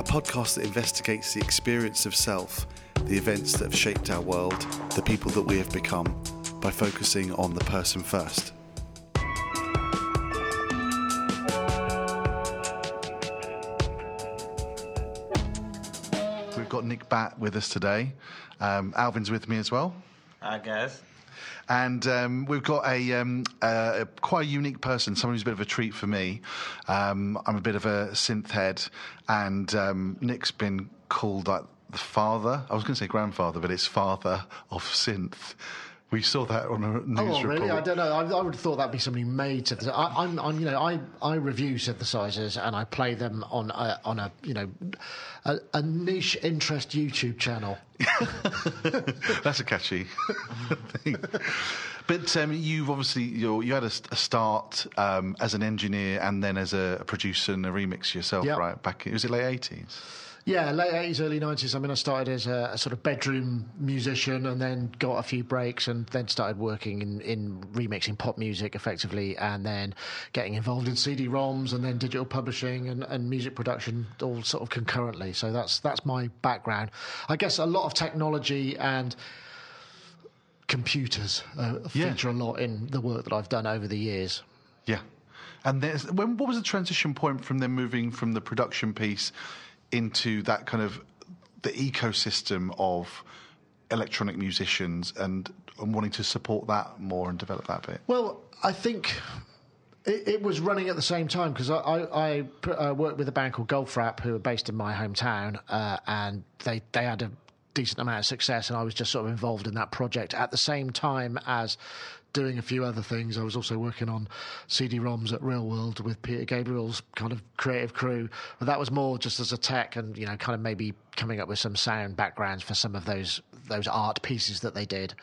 a podcast that investigates the experience of self, the events that have shaped our world, the people that we have become, by focusing on the person first. We've got Nick Batt with us today. Um, Alvin's with me as well. I guess. And um, we've got a, um, uh, quite a unique person, someone who's a bit of a treat for me. Um, I'm a bit of a synth head, and um, Nick's been called like the father. I was going to say grandfather, but it's father of synth. We saw that on a news Oh, report. really? I don't know. I, I would have thought that'd be somebody made synthesizer. I, I'm, I'm, you know, I, I review synthesizers and I play them on a, on a, you know, a, a niche interest YouTube channel. That's a catchy thing. But um, you've obviously you're, you had a, a start um, as an engineer and then as a producer and a remix yourself, Yep. right? Back in, was it late eighties? Yeah, late eighties, early nineties. I mean, I started as a, a sort of bedroom musician, and then got a few breaks, and then started working in, in remixing pop music effectively, and then getting involved in CD-ROMs, and then digital publishing and, and music production, all sort of concurrently. So that's that's my background. I guess a lot of technology and computers uh, Yeah. feature a lot in the work that I've done over the years. Yeah. And there's, when, what was the transition point from them moving from the production piece into that kind of the ecosystem of electronic musicians and, and wanting to support that more and develop that bit? Well, I think it, it was running at the same time because I, I, I uh, worked with a band called Goldfrapp who are based in my hometown, uh, and they, they had a decent amount of success, and I was just sort of involved in that project at the same time as doing a few other things. I was also working on CD-ROMs at Real World with Peter Gabriel's kind of creative crew, but that was more just as a tech and you know kind of maybe coming up with some sound backgrounds for some of those those art pieces that they did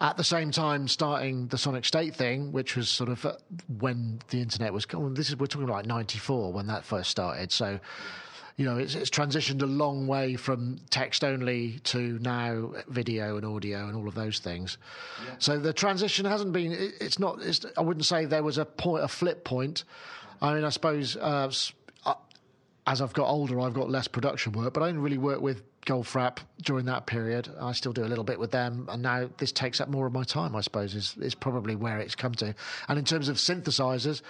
at the same time starting the Sonic State thing, which was sort of uh, when the internet was. Oh, this is we're talking about '94 when that first started. So, you know, it's, it's transitioned a long way from text only to now video and audio and all of those things. So the transition hasn't been. It, it's not. It's, I wouldn't say there was a point, a flip point. I mean, I suppose. Uh, uh, as I've got older, I've got less production work, but I didn't really work with Goldfrapp during that period. I still do a little bit with them, and now this takes up more of my time. I suppose is is probably where it's come to. And in terms of synthesizers,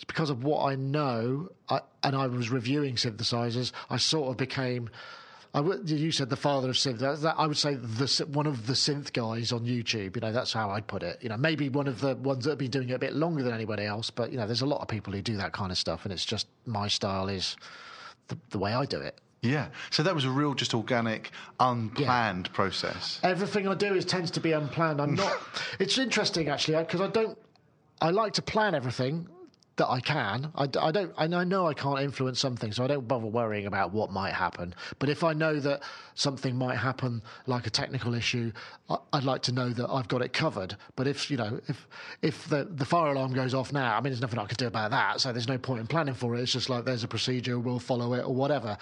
it's because of what I know, I, and I was reviewing synthesizers. I sort of became. I would, you said the father of synth. That, that- I would say the one of the synth guys on YouTube. You know, that's how I'd put it. You know, maybe one of the ones that have been doing it a bit longer than anybody else. But you know, there's a lot of people who do that kind of stuff, and it's just my style is the, the way I do it. Yeah. So that was a real, just organic, unplanned process. Everything I do is tends to be unplanned. I'm not. it's interesting actually because I don't. I like to plan everything that I can. I don't. And I know I can't influence something, so I don't bother worrying about what might happen. But if I know that something might happen, like a technical issue, I, I'd like to know that I've got it covered. But if you know, if if the the fire alarm goes off now, I mean, there's nothing I can do about that. So there's no point in planning for it. It's just like there's a procedure, we'll follow it or whatever.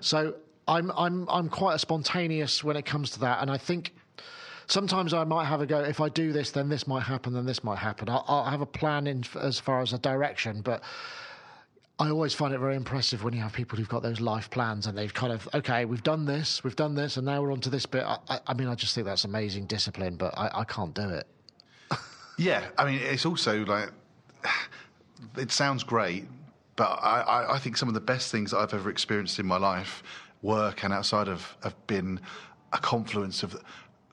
So I'm I'm I'm quite a spontaneous when it comes to that, and I think sometimes I might have a go. If I do this, then this might happen, then this might happen. I'll, I'll have a plan in as far as a direction, but I always find it very impressive when you have people who've got those life plans and they've kind of okay, we've done this, we've done this, and now we're on to this bit. I, I, I mean, I just think that's amazing discipline, but I, I can't do it. Yeah. I mean, it's also like, it sounds great, but I, I, I think some of the best things I've ever experienced in my life, work and outside of, have been a confluence of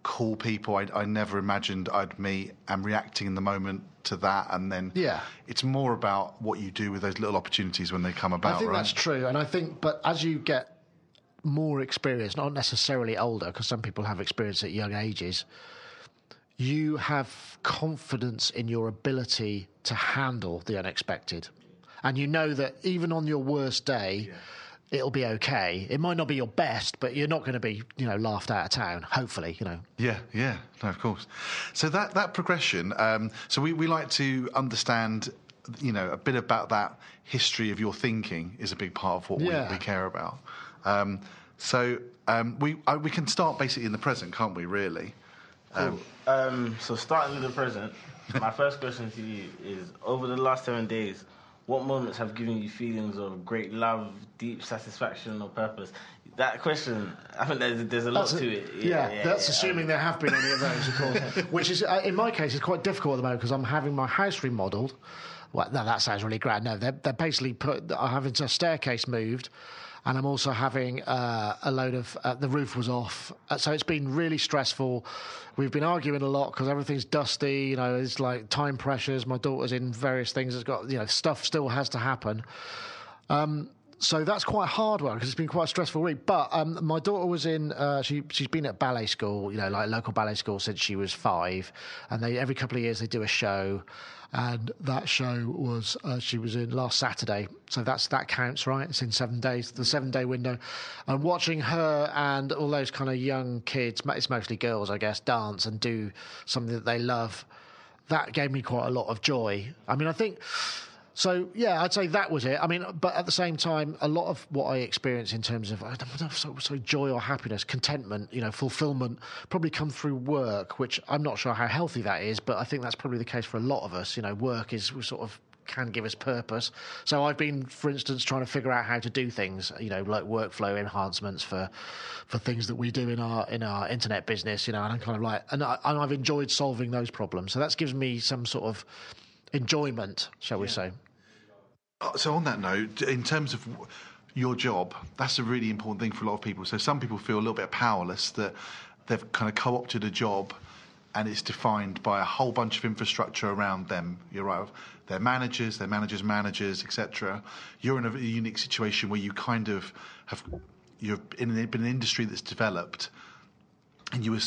cool people I, I never imagined I'd meet and reacting in the moment to that. And then Yeah. it's more about what you do with those little opportunities when they come about, I think right? that's true, and I think, but as you get more experience, not necessarily older, because some people have experience at young ages, you have confidence in your ability to handle the unexpected, and you know that even on your worst day. It'll be okay. It might not be your best, but you're not going to be, you know, laughed out of town. Hopefully, you know. Yeah, yeah, no, of course. So that that progression. Um, so we, we like to understand, you know, a bit about that history of your thinking is a big part of what Yeah. we, we care about. Um, so um, we uh, we can start basically in the present, can't we? Really? Cool. Um, so starting with the present, my first question to you is: Over the last seven days, what moments have given you feelings of great love, deep satisfaction, or purpose? That question, I think there's, there's a lot to it. Yeah, that's assuming there have been any of those, of course. Which is, uh, in my case, is quite difficult at the moment because I'm having my house remodeled. Well, no, that sounds really grand. No, they're, they're basically put. I'm having a staircase moved, and I'm also having uh, a load of. Uh, the roof was off, uh, so it's been really stressful. We've been arguing a lot because everything's dusty. You know, it's like time pressures. My daughter's in various things. It's got you know stuff still has to happen so that's quite hard work because it's been quite a stressful week. But um, my daughter was in. Uh, she she's been at ballet school, you know, like local ballet school since she was five, and they every couple of years they do a show, and that show was uh, she was in last Saturday. So that's that counts, right? It's in seven days, the seven day window, and watching her and all those kind of young kids, it's mostly girls, I guess, dance and do something that they love. That gave me quite a lot of joy. I mean, I think. So yeah, I'd say that was it. I mean, but at the same time, a lot of what I experience in terms of I don't know, so, so joy or happiness, contentment, you know, fulfillment, probably come through work, which I'm not sure how healthy that is, but I think that's probably the case for a lot of us. You know, work is sort of can give us purpose. So I've been, for instance, trying to figure out how to do things, you know, like workflow enhancements for for things that we do in our in our internet business, you know, and I'm kind of like, and, I, and I've enjoyed solving those problems. So that's given me some sort of enjoyment, shall we say? Uh, So on that note, in terms of your job, that's a really important thing for a lot of people. So some people feel a little bit powerless that they've kind of co-opted a job and it's defined by a whole bunch of infrastructure around them. You're right. Their managers, their managers' managers, etc. You're in a unique situation where you kind of have you've been in an, industry that's developed, and you were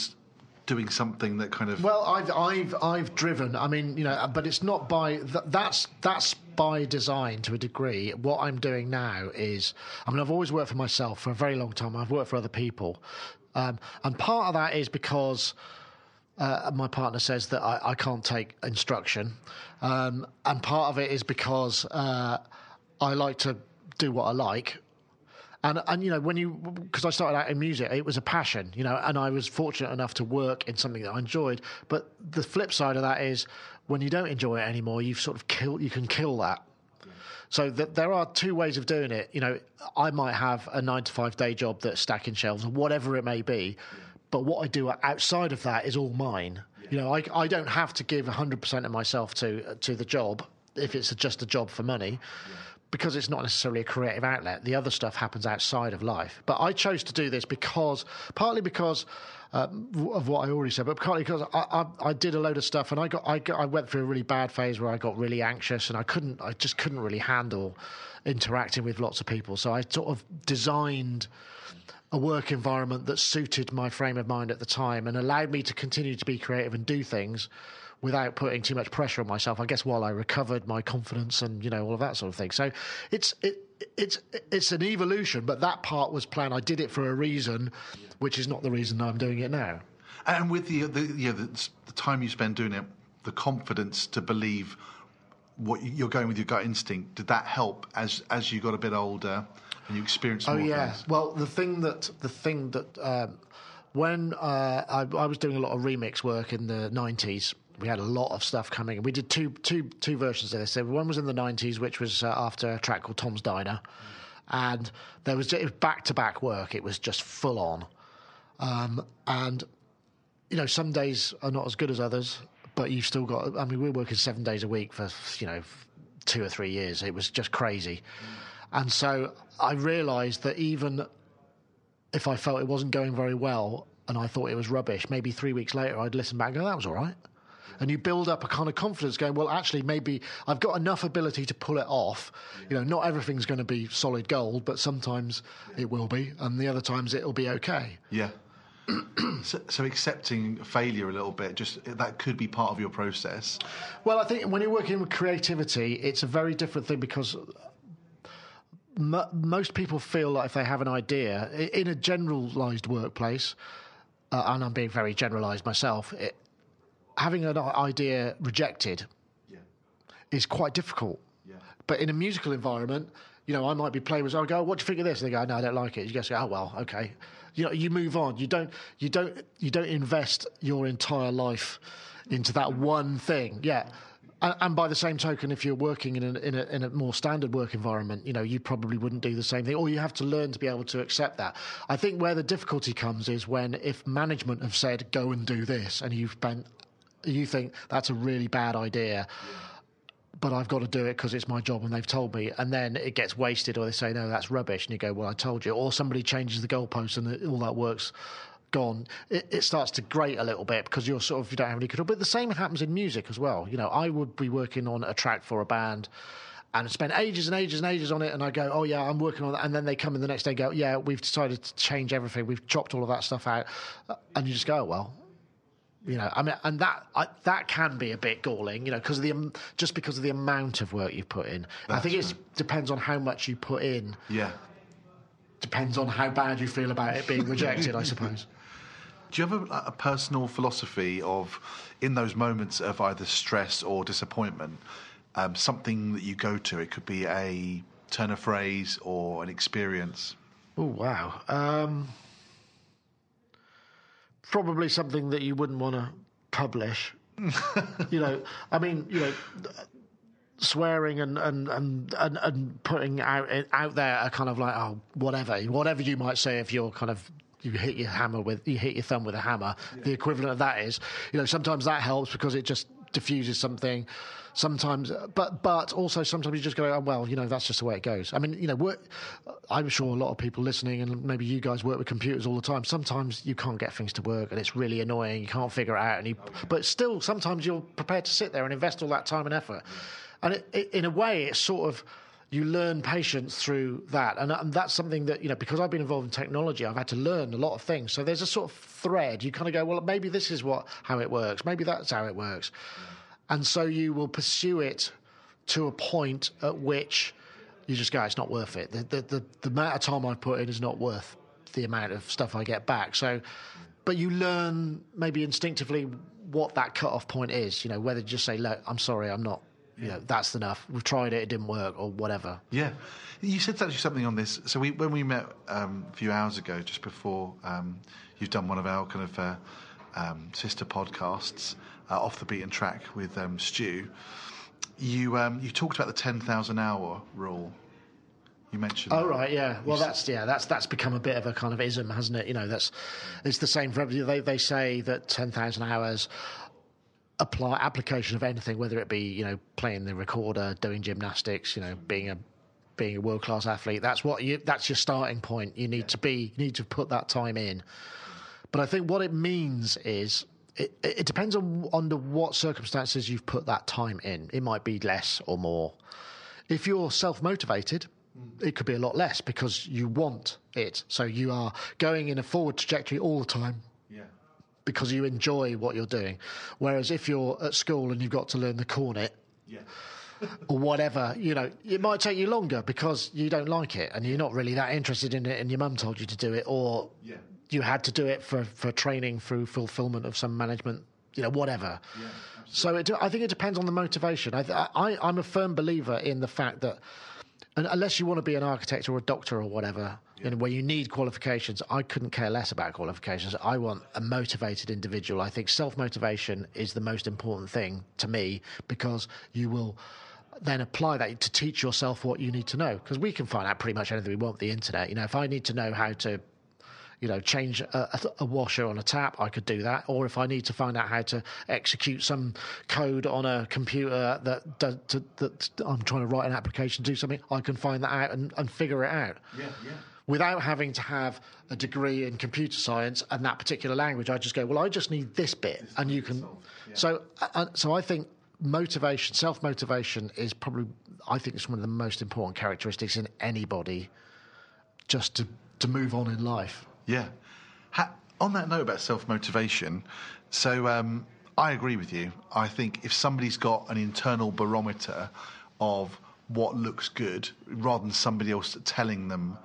doing something that kind of Well, I've I've I've driven. I mean, you know, but it's not by th- that's that's by design to a degree. What I'm doing now is, I mean, I've always worked for myself for a very long time. I've worked for other people, um, and part of that is because. Uh, my partner says that I, I can't take instruction, um, and part of it is because uh, I like to do what I like, and and you know when you because I started out in music, it was a passion, you know, and I was fortunate enough to work in something that I enjoyed. But the flip side of that is when you don't enjoy it anymore, you've sort of kill you can kill that. So th- there are two ways of doing it. You know, I might have a nine to five day job that's stacking shelves or whatever it may be, but what I do outside of that is all mine. You know, I, I don't have to give 100% of myself to to the job if it's just a job for money because it's not necessarily a creative outlet. The other stuff happens outside of life. But I chose to do this because, partly because um, of what I already said, but partly because I, I, I did a load of stuff and I got, I got I went through a really bad phase where I got really anxious and I couldn't I just couldn't really handle interacting with lots of people. So I sort of designed a work environment that suited my frame of mind at the time and allowed me to continue to be creative and do things without putting too much pressure on myself. I guess while I recovered my confidence and you know all of that sort of thing. So it's it, it's it's an evolution, but that part was planned. I did it for a reason, which is not the reason I'm doing it now. And with the the, yeah, the, the time you spend doing it, the confidence to believe what you- you're going with your gut instinct, did that help as as you got a bit older and you experienced Oh yeah. things? Well, the thing that the thing that um, when uh, I, I was doing a lot of remix work in the '90s, we had a lot of stuff coming. We did two two two versions of this. So one was in the '90s, which was uh, after a track called Tom's Diner, and there was back to back work. It was just full on, um, and you know some days are not as good as others, but you've still got. I mean, we were working seven days a week for you know two or three years. It was just crazy. And so I realised that even if I felt it wasn't going very well and I thought it was rubbish, maybe three weeks later I'd listen back and go, that was all right. And you build up a kind of confidence going, well, actually, maybe I've got enough ability to pull it off. You know, not everything's going to be solid gold, but sometimes it will be, and the other times it'll be okay. Yeah. so, so accepting failure a little bit, just that could be part of your process. Well, I think when you're working with creativity, it's a very different thing because m- most people feel like if they have an idea in a generalized workplace, uh, and I'm being very generalized myself, it, having an idea rejected Yeah. is quite difficult. Yeah. But in a musical environment, you know, I might be playing with. I go, "What do you think of this?" And they go, "No, I don't like it." You just go, "Oh well, okay." You know, you move on. You don't, you don't, you don't invest your entire life into that one thing. Yeah. And, and by the same token, if you're working in a, in, a, in a more standard work environment, you know, you probably wouldn't do the same thing, or you have to learn to be able to accept that. I think where the difficulty comes is when if management have said go and do this, and you've been, you think that's a really bad idea. But I've got to do it because it's my job and they've told me. And then it gets wasted, or they say, no, that's rubbish. And you go, well, I told you. Or somebody changes the goalpost and all that works gone, it, it, starts to grate a little bit because you're sort of you don't have any control. But the same happens in music as well. You know, I would be working on a track for a band and spend ages and ages and ages on it, and I go, oh yeah, I'm working on that, and then they come in the next day, and go, yeah, we've decided to change everything, we've chopped all of that stuff out, and you just go, oh, well. You know, I mean, and that I, that can be a bit galling, you know, because of the um, just because of the amount of work you've put in. That's I think it depends on how much you put in. Yeah. Depends on how bad you feel about it being rejected, I suppose. Do you have a, a, personal philosophy of, in those moments of either stress or disappointment, um, something that you go to? It could be a turn of phrase or an experience. Oh wow! Um, probably something that you wouldn't want to publish. you know, I mean, you know, swearing and and and and, and putting out out there are kind of like oh whatever whatever you might say if you're kind of you hit your hammer with you hit your thumb with a hammer. Yeah. The equivalent of that is, you know, sometimes that helps because it just diffuses something. Sometimes, uh, but but also sometimes you just go, oh, well, you know, that's just the way it goes. I mean, you know, work, uh, I'm sure a lot of people listening, and maybe you guys work with computers all the time. Sometimes you can't get things to work, and it's really annoying. You can't figure it out, and you, but still, sometimes you're prepared to sit there and invest all that time and effort. And it, it, in a way, it's sort of you learn patience through that. And, and, that's something that, you know, because I've been involved in technology, I've had to learn a lot of things. So there's a sort of thread. You kind of go, well, maybe this is what how it works. Maybe that's how it works. Yeah. And so you will pursue it to a point at which you just go, it's not worth it. The, the, the, the amount of time I've put in is not worth the amount of stuff I get back. So, but you learn maybe instinctively what that cut-off point is. You know, whether to just say, "Look, I'm sorry, I'm not you know, that's enough. We've tried it, it didn't work, or whatever. Yeah, you said actually something on this. So we, when we met um, a few hours ago, just before um, you've done one of our kind of uh, um, sister podcasts, uh, off the beaten track with um, Stu, you um, you talked about the ten thousand hour rule. You mentioned. Oh that. right, yeah. Well, that's yeah, that's that's become a bit of a kind of ism, hasn't it? You know, that's it's the same for everybody. They they say that ten thousand hours apply application of anything, whether it be you know playing the recorder, doing gymnastics, you know being a being a world class athlete. That's what you. That's your starting point. You need to be. You need to put that time in. But I think what it means is it, it depends on under what circumstances you've put that time in. It might be less or more. If you're self motivated, mm. it could be a lot less because you want it. So you are going in a forward trajectory all the time Yeah. because you enjoy what you're doing. Whereas if you're at school and you've got to learn the cornet, yeah. or whatever, you know, it might take you longer because you don't like it and you're not really that interested in it, and your mum told you to do it, or yeah. You had to do it for for training through fulfilment of some management, you know, whatever. Yeah, so it, I think it depends on the motivation. I, I, I'm a firm believer in the fact that unless you want to be an architect or a doctor or whatever, yeah. you know, where you need qualifications, I couldn't care less about qualifications. I want a motivated individual. I think self motivation is the most important thing to me because you will then apply that to teach yourself what you need to know. Because we can find out pretty much anything we want the internet. You know, if I need to know how to you know, change a, a, washer on a tap, I could do that. Or if I need to find out how to execute some code on a computer that, to, that I'm trying to write an application, to do something, I can find that out and, and figure it out. Yeah, yeah. Without having to have a degree in computer science and that particular language, I just go, well, I just need this bit, this and you can. Yeah. So, uh, so I think motivation, self motivation, is probably I think it's one of the most important characteristics in anybody, just to to move on in life. Yeah. Ha- on that note about self motivation, so um, I agree with you. I think if somebody's got an internal barometer of what looks good, rather than somebody else telling them,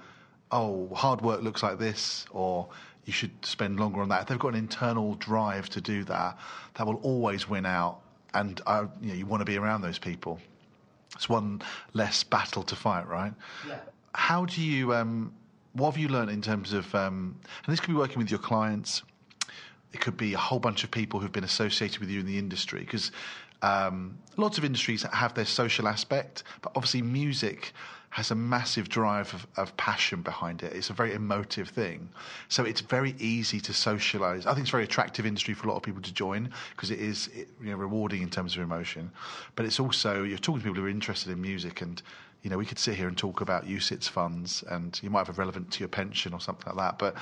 oh, hard work looks like this, or you should spend longer on that, if they've got an internal drive to do that, that will always win out. And uh, you, know, you want to be around those people. It's one less battle to fight, right? Yeah. How do you um, what have you learned in terms of, um, and this could be working with your clients, it could be a whole bunch of people who've been associated with you in the industry, because Um, lots of industries have their social aspect, but obviously music has a massive drive of, of, passion behind it. It's a very emotive thing. So it's very easy to socialize. I think it's a very attractive industry for a lot of people to join because it is you know, rewarding in terms of emotion. But it's also, you're talking to people who are interested in music and you know, we could sit here and talk about UCITS funds and you might have a relevant to your pension or something like that. But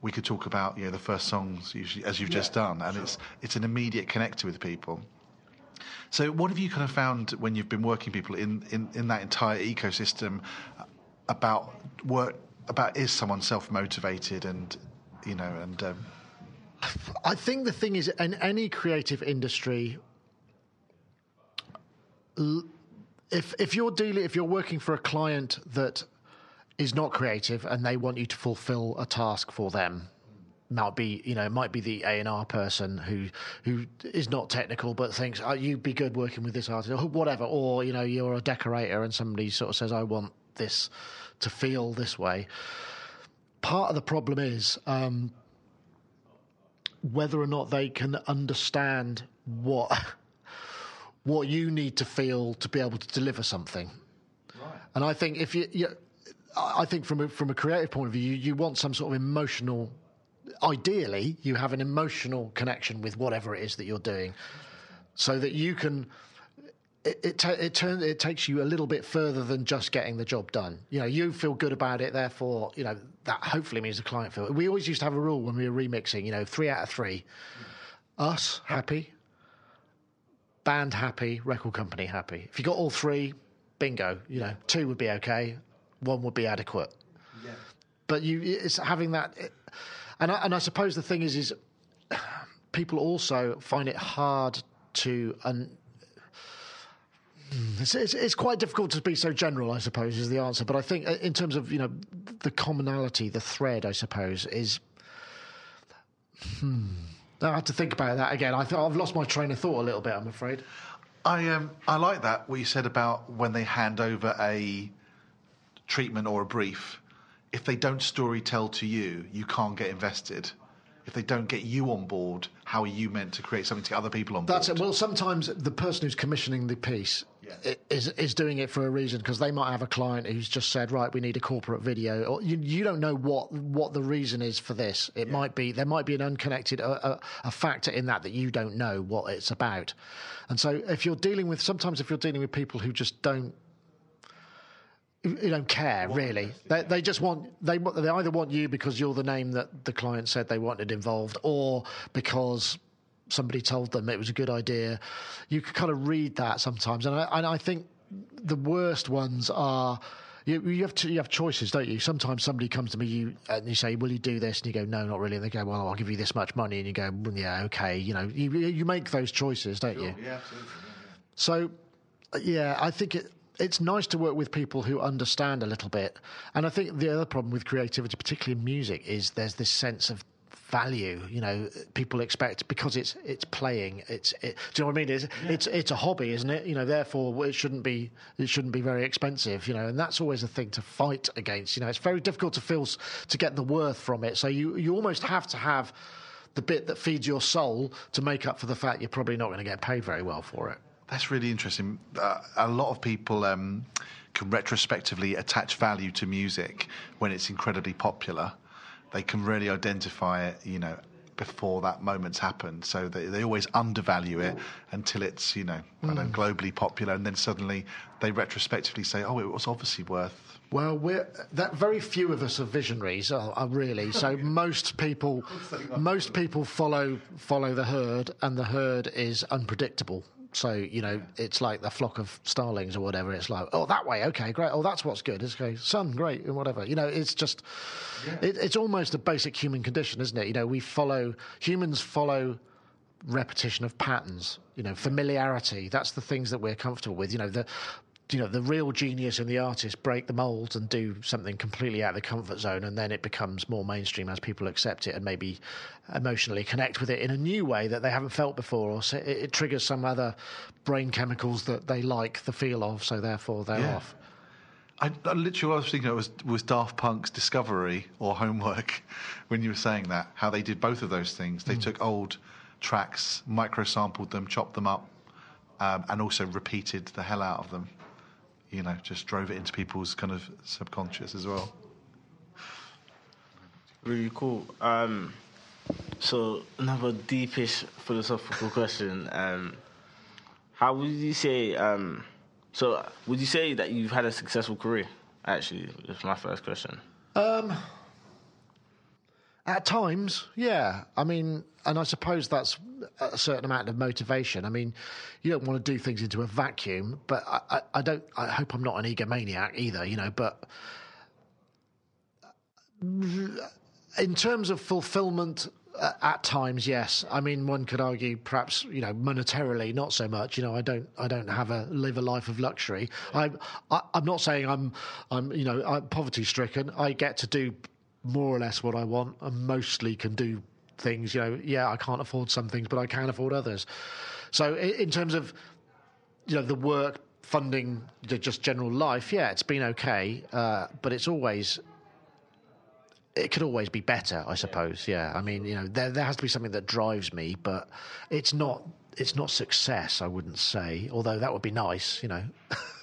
we could talk about, you know, the first songs usually, as you've yeah, just done. And sure. it's, it's an immediate connector with people. So, what have you kind of found when you've been working people in, in, in that entire ecosystem about work? About is someone self motivated and you know and um... I think the thing is in any creative industry. If if you're dealing if you're working for a client that is not creative and they want you to fulfill a task for them might be you know it might be the A and R person who who is not technical but thinks oh, you'd be good working with this artist or whatever or you know you're a decorator and somebody sort of says I want this to feel this way. Part of the problem is um, whether or not they can understand what what you need to feel to be able to deliver something. Right. And I think if you, you I think from a, from a creative point of view, you, you want some sort of emotional ideally you have an emotional connection with whatever it is that you're doing so that you can it it, ta- it, turn, it takes you a little bit further than just getting the job done. You know, you feel good about it, therefore, you know that hopefully means the client feel. We always used to have a rule when we were remixing. You know, three out of three, us happy, band happy, record company happy. If you got all three, bingo. You know, two would be okay, one would be adequate. Yeah. But you, it's having that. It, and I, and I suppose the thing is, is people also find it hard to. Un- it's, it's, it's, quite difficult to be so general, I suppose, is the answer. But I think, uh, in terms of you know, the commonality, the thread, I suppose, is. Hmm. I have to think about that again. I I've lost my train of thought a little bit. I'm afraid. I um I like that what you said about when they hand over a treatment or a brief if they don't story tell to you, you can't get invested. If they don't get you on board, how are you meant to create something to get other people on That's board? It. Well, sometimes the person who's commissioning the piece yeah. is is doing it for a reason because they might have a client who's just said, right, we need a corporate video, or you, you don't know what what the reason is for this. It yeah. might be there might be an unconnected a, a, a, factor in that that you don't know what it's about, and so if you're dealing with sometimes if you're dealing with people who just don't you don't care really. They, they just want they they either want you because you're the name that the client said they wanted involved, or because somebody told them it was a good idea. You can kind of read that sometimes, and I, and I think the worst ones are. You, you have to, you have choices, don't you? Sometimes somebody comes to me you, and you say, "Will you do this?" And you go, "No, not really." And they go, "Well, I'll give you this much money," and you go, well, "Yeah, okay." You know, you you make those choices, don't sure. you? Yeah, absolutely. So, yeah, I think it it's nice to work with people who understand a little bit. And I think the other problem with creativity, particularly in music, is there's this sense of value. You know, people expect because it's it's playing. It's it, do you know what I mean? It's, yeah. it's it's a hobby, isn't it? You know, therefore it shouldn't be it shouldn't be very expensive. You know, and that's always a thing to fight against. You know, it's very difficult to feel to get the worth from it. So you you almost have to have the bit that feeds your soul to make up for the fact you're probably not going to get paid very well for it. That's really interesting. Uh, a lot of people um, can retrospectively attach value to music when it's incredibly popular. They can really identify it, you know, before that moment's happened. So they, they always undervalue it until it's, you know, mm. know, globally popular. And then suddenly they retrospectively say, oh, it was obviously worth. Well, we're, that very few of us are visionaries, are, are really. So most people, most people follow follow the herd, and the herd is unpredictable. So you know, it's like the flock of starlings or whatever. It's like, oh, that way, okay, great. Oh, that's what's good. It's okay, sun, great, and whatever. You know, it's just, yeah. it, it's almost a basic human condition, isn't it? You know, we follow humans follow repetition of patterns. You know, familiarity. That's the things that we're comfortable with. You know, the you know the real genius and the artist break the mold and do something completely out of the comfort zone and then it becomes more mainstream as people accept it and maybe emotionally connect with it in a new way that they haven't felt before or it, it triggers some other brain chemicals that they like the feel of so therefore they're yeah. off I, I, literally, I was thinking it was was Daft Punk's Discovery or Homework when you were saying that. How they did both of those things. They mm. took old tracks, micro sampled them, chopped them up, um, and also repeated the hell out of them. You know, just drove it into people's kind of subconscious as well. Really cool. Um, so another deepish philosophical question. Um, how would you say? Um, so would you say that you've had a successful career? Actually, that's my first question. At times, yeah. I mean, and I suppose that's a certain amount of motivation. I mean, you don't want to do things into a vacuum, but I, I, I don't. I hope I'm not an egomaniac either, you know. But in terms of fulfillment, uh, at times, yes. I mean, one could argue perhaps you know monetarily, not so much. You know, I don't, I don't have a live a life of luxury. I, I I'm not saying I'm, I'm you know, I'm poverty stricken. I get to do more or less what I want, and mostly can do things. You know, yeah, I can't afford some things, but I can afford others. So in, terms of you know the work funding the just general life yeah it's been okay uh, but it's always it could always be better i suppose yeah i mean you know there, there has to be something that drives me but it's not it's not success i wouldn't say although that would be nice you know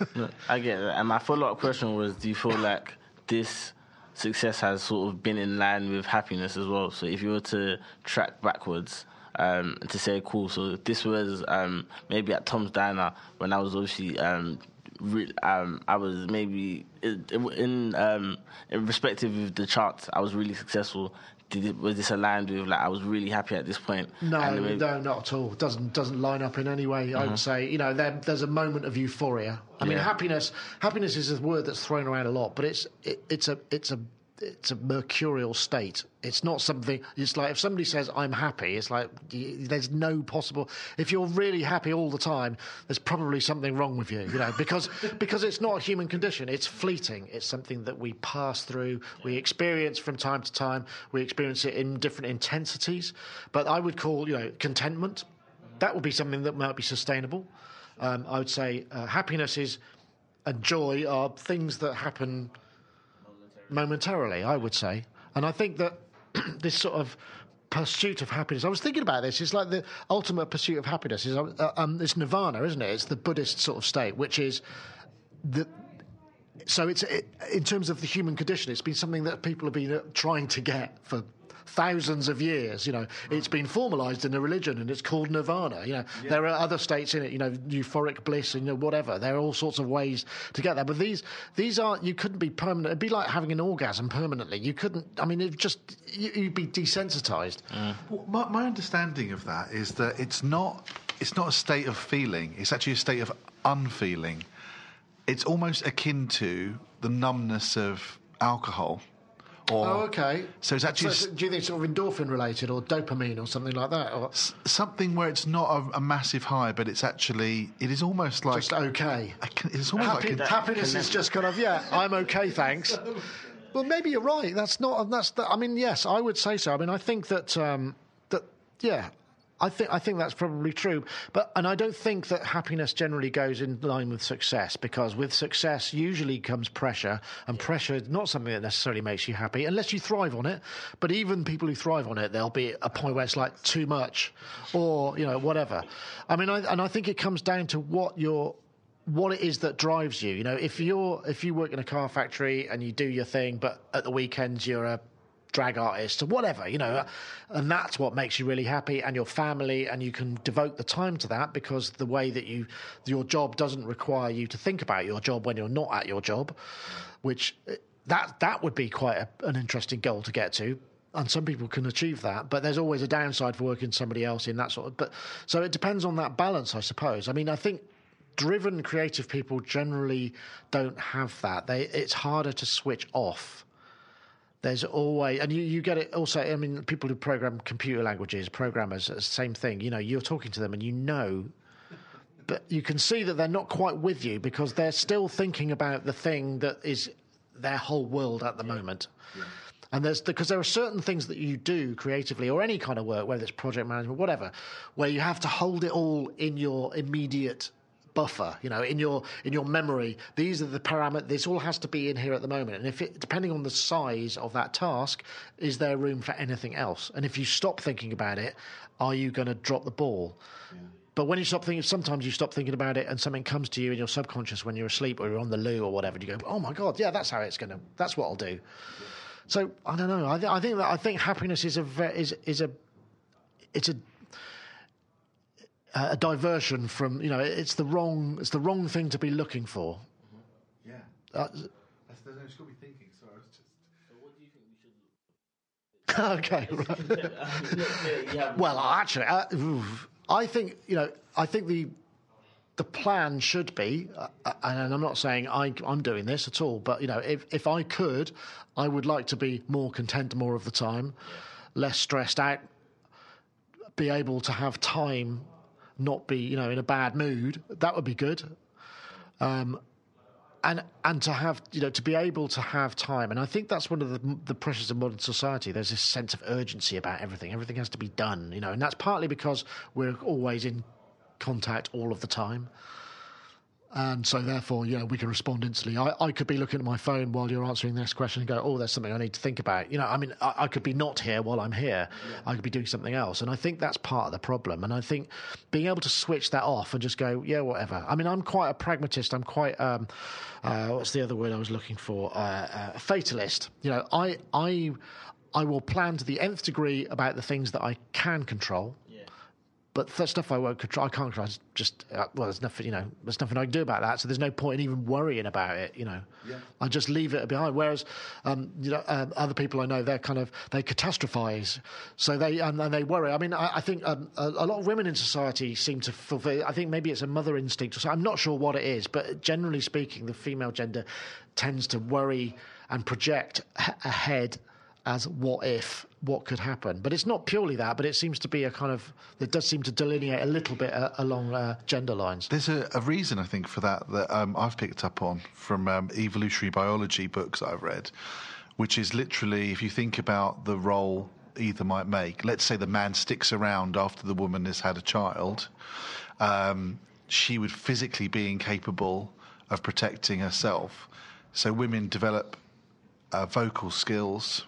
I get that. And my follow up question was do you feel like this success has sort of been in line with happiness as well? So if you were to track backwards, um, to say, cool, so this was um, maybe at Tom's Diner when I was obviously. Um, re- um, I was maybe in, in, um, in of the charts. I was really successful. Did it, was this aligned with like I was really happy at this point? No, maybe- no, not at all. Doesn't doesn't line up in any way. I would mm-hmm. say, you know, there, there's a moment of euphoria. I mean, happiness. Happiness is a word that's thrown around a lot, but it's it, it's a it's a it's a mercurial state. It's not something. It's like if somebody says I'm happy, it's like there's no possible. If you're really happy all the time, there's probably something wrong with you. You know, because because it's not a human condition. It's fleeting. It's something that we pass through. We experience from time to time. We experience it in different intensities. But I would call you know contentment. That would be something that might be sustainable. Um, I would say uh, happiness is and joy are things that happen momentarily, I would say. And I think that this sort of pursuit of happiness, I was thinking about this, it's like the ultimate pursuit of happiness is uh, um, it's nirvana, isn't it? It's the Buddhist sort of state, which is the. So it's it, in terms of the human condition, it's been something that people have been uh, trying to get for thousands of years. You know, it's been formalized in a religion, and it's called nirvana. You know, there are other states in it. You know, euphoric bliss, and you know, whatever. There are all sorts of ways to get there. But these these aren't. You couldn't be permanent. It'd be like having an orgasm permanently. You couldn't. I mean, it just you, you'd be desensitized. Well, my, my understanding of that is that it's not it's not a state of feeling. It's actually a state of unfeeling. It's almost akin to the numbness of alcohol. Or, Oh, okay. So it's actually So, do you think it's sort of endorphin related or dopamine or something like that, or something where it's not a, a massive high, but it's actually it is almost like just okay? Can- it's almost Happy, like a, happiness is just kind of yeah. I'm okay, thanks. Well, maybe you're right. That's not. That's. The, I mean, yes, I would say so. I mean, I think that um, that yeah. I think I think that's probably true, but and I don't think that happiness generally goes in line with success because with success usually comes pressure, and pressure is not something that necessarily makes you happy unless you thrive on it. But even people who thrive on it, there'll be a point where it's like too much, or you know whatever. I mean, I, and I think it comes down to what your what it is that drives you. You know, if you're if you work in a car factory and you do your thing, but at the weekends you're a drag artist or whatever, you know, and that's what makes you really happy and your family, and you can devote the time to that because the way that you your job doesn't require you to think about your job when you're not at your job, which uh, that that would be quite a, an interesting goal to get to. And some people can achieve that, but there's always a downside for working somebody else in that sort of. But so it depends on that balance, I suppose. I mean, I think driven creative people generally don't have that. They it's harder to switch off. There's always, and you, you get it also. I mean, people who program computer languages, programmers, uh, same thing. You know, you're talking to them and you know, but you can see that they're not quite with you because they're still thinking about the thing that is their whole world at the moment. And there's because there are certain things that you do creatively or any kind of work, whether it's project management, whatever, where you have to hold it all in your immediate buffer, you know, in your in your memory. These are the parameters. This all has to be in here at the moment. And if it, depending on the size of that task, is there room for anything else? And if you stop thinking about it, are you going to drop the ball? But when you stop thinking, sometimes you stop thinking about it, and something comes to you in your subconscious when you're asleep or you're on the loo or whatever, and you go, "Oh my god, yeah, that's how it's gonna. That's what I'll do." So I don't know. I, th- I think that I think happiness is a ve- is is a it's a a diversion from you know it's the wrong it's the wrong thing to be looking for. Yeah. Uh, That's, that's, it's got me thinking. Sorry, I was just. okay, right. Well, actually, uh. I think you know. I think the the plan should be, uh, uh, and I'm not saying I, I'm doing this at all, but you know, if if I could, I would like to be more content more of the time, less stressed out, be able to have time, not be you know in a bad mood. That would be good. Um, and and to have you know to be able to have time and i think that's one of the the pressures of modern society there's this sense of urgency about everything everything has to be done you know and that's partly because we're always in contact all of the time and so therefore you know we can respond instantly. I, I could be looking at my phone while you're answering this question and go oh there's something i need to think about. You know i mean i, I could be not here while i'm here. I could be doing something else. And i think that's part of the problem. And i think being able to switch that off and just go yeah whatever. I mean i'm quite a pragmatist. I'm quite um, uh, what's the other word i was looking for? Uh, uh, a fatalist. You know i i I will plan to the nth degree about the things that I can control, but the stuff I won't control, I can't control. It's just uh, well, there's nothing, you know, there's nothing I can do about that. So there's no point in even worrying about it. You know, I just leave it behind. Whereas, um, you know, um, other people I know, they're kind of they catastrophize, so they and, and they worry. I mean, I, I think um, a, a lot of women in society seem to fulfill. I think maybe it's a mother instinct or something. I'm not sure what it is, but generally speaking, the female gender tends to worry and project h- ahead as what if, what could happen. But it's not purely that, but it seems to be a kind of, it does seem to delineate a little bit uh, along uh, gender lines. There's a, a reason, I think, for that that um, I've picked up on from um, evolutionary biology books I've read, which is literally if you think about the role either might make, let's say the man sticks around after the woman has had a child, um, she would physically be incapable of protecting herself. So women develop uh, vocal skills,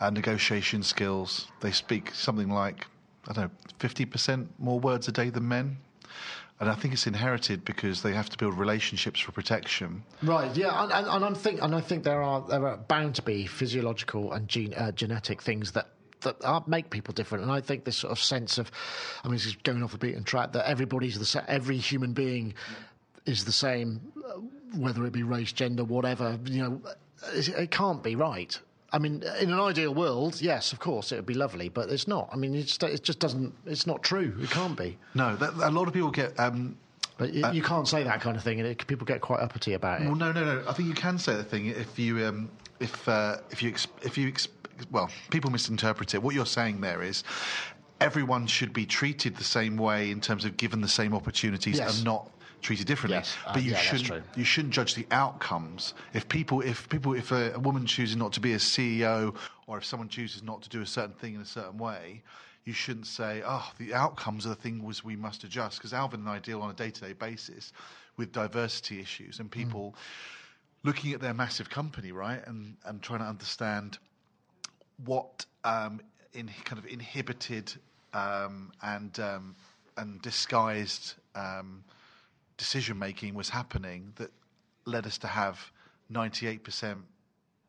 uh, negotiation skills. They speak something like, I don't know, 50% more words a day than men. And I think it's inherited because they have to build relationships for protection. Right, yeah, and, and, and I'm think, and I think there are there are bound to be physiological and gene, uh, genetic things that that are, make people different. And I think this sort of sense of, I mean, this is going off the beaten track that everybody's the every human being is the same, uh, whether it be race, gender, whatever. You know, it can't be right. I mean, in an ideal world, yes, of course, it would be lovely, but it's not. I mean, it just, it just doesn't. It's not true. It can't be. No, that, a lot of people get. Um, But you, you can't say that kind of thing, and it, people get quite uppity about it. well, no, no, no. I think you can say the thing if you, um, if uh, if you, ex- if you, ex- well, people misinterpret it. What you're saying there is. Everyone should be treated the same way in terms of given the same opportunities Yes. and not treated differently. Yes, uh, but you yeah, shouldn't you shouldn't judge the outcomes. If people if people if a, a woman chooses not to be a CEO or if someone chooses not to do a certain thing in a certain way, you shouldn't say, "Oh, the outcomes of the thing was we must adjust." Because Alvin and I deal on a day-to-day basis with diversity issues and people looking at their massive company, right, and and trying to understand what um, in kind of inhibited um, and um, and disguised um, decision making was happening that led us to have ninety eight percent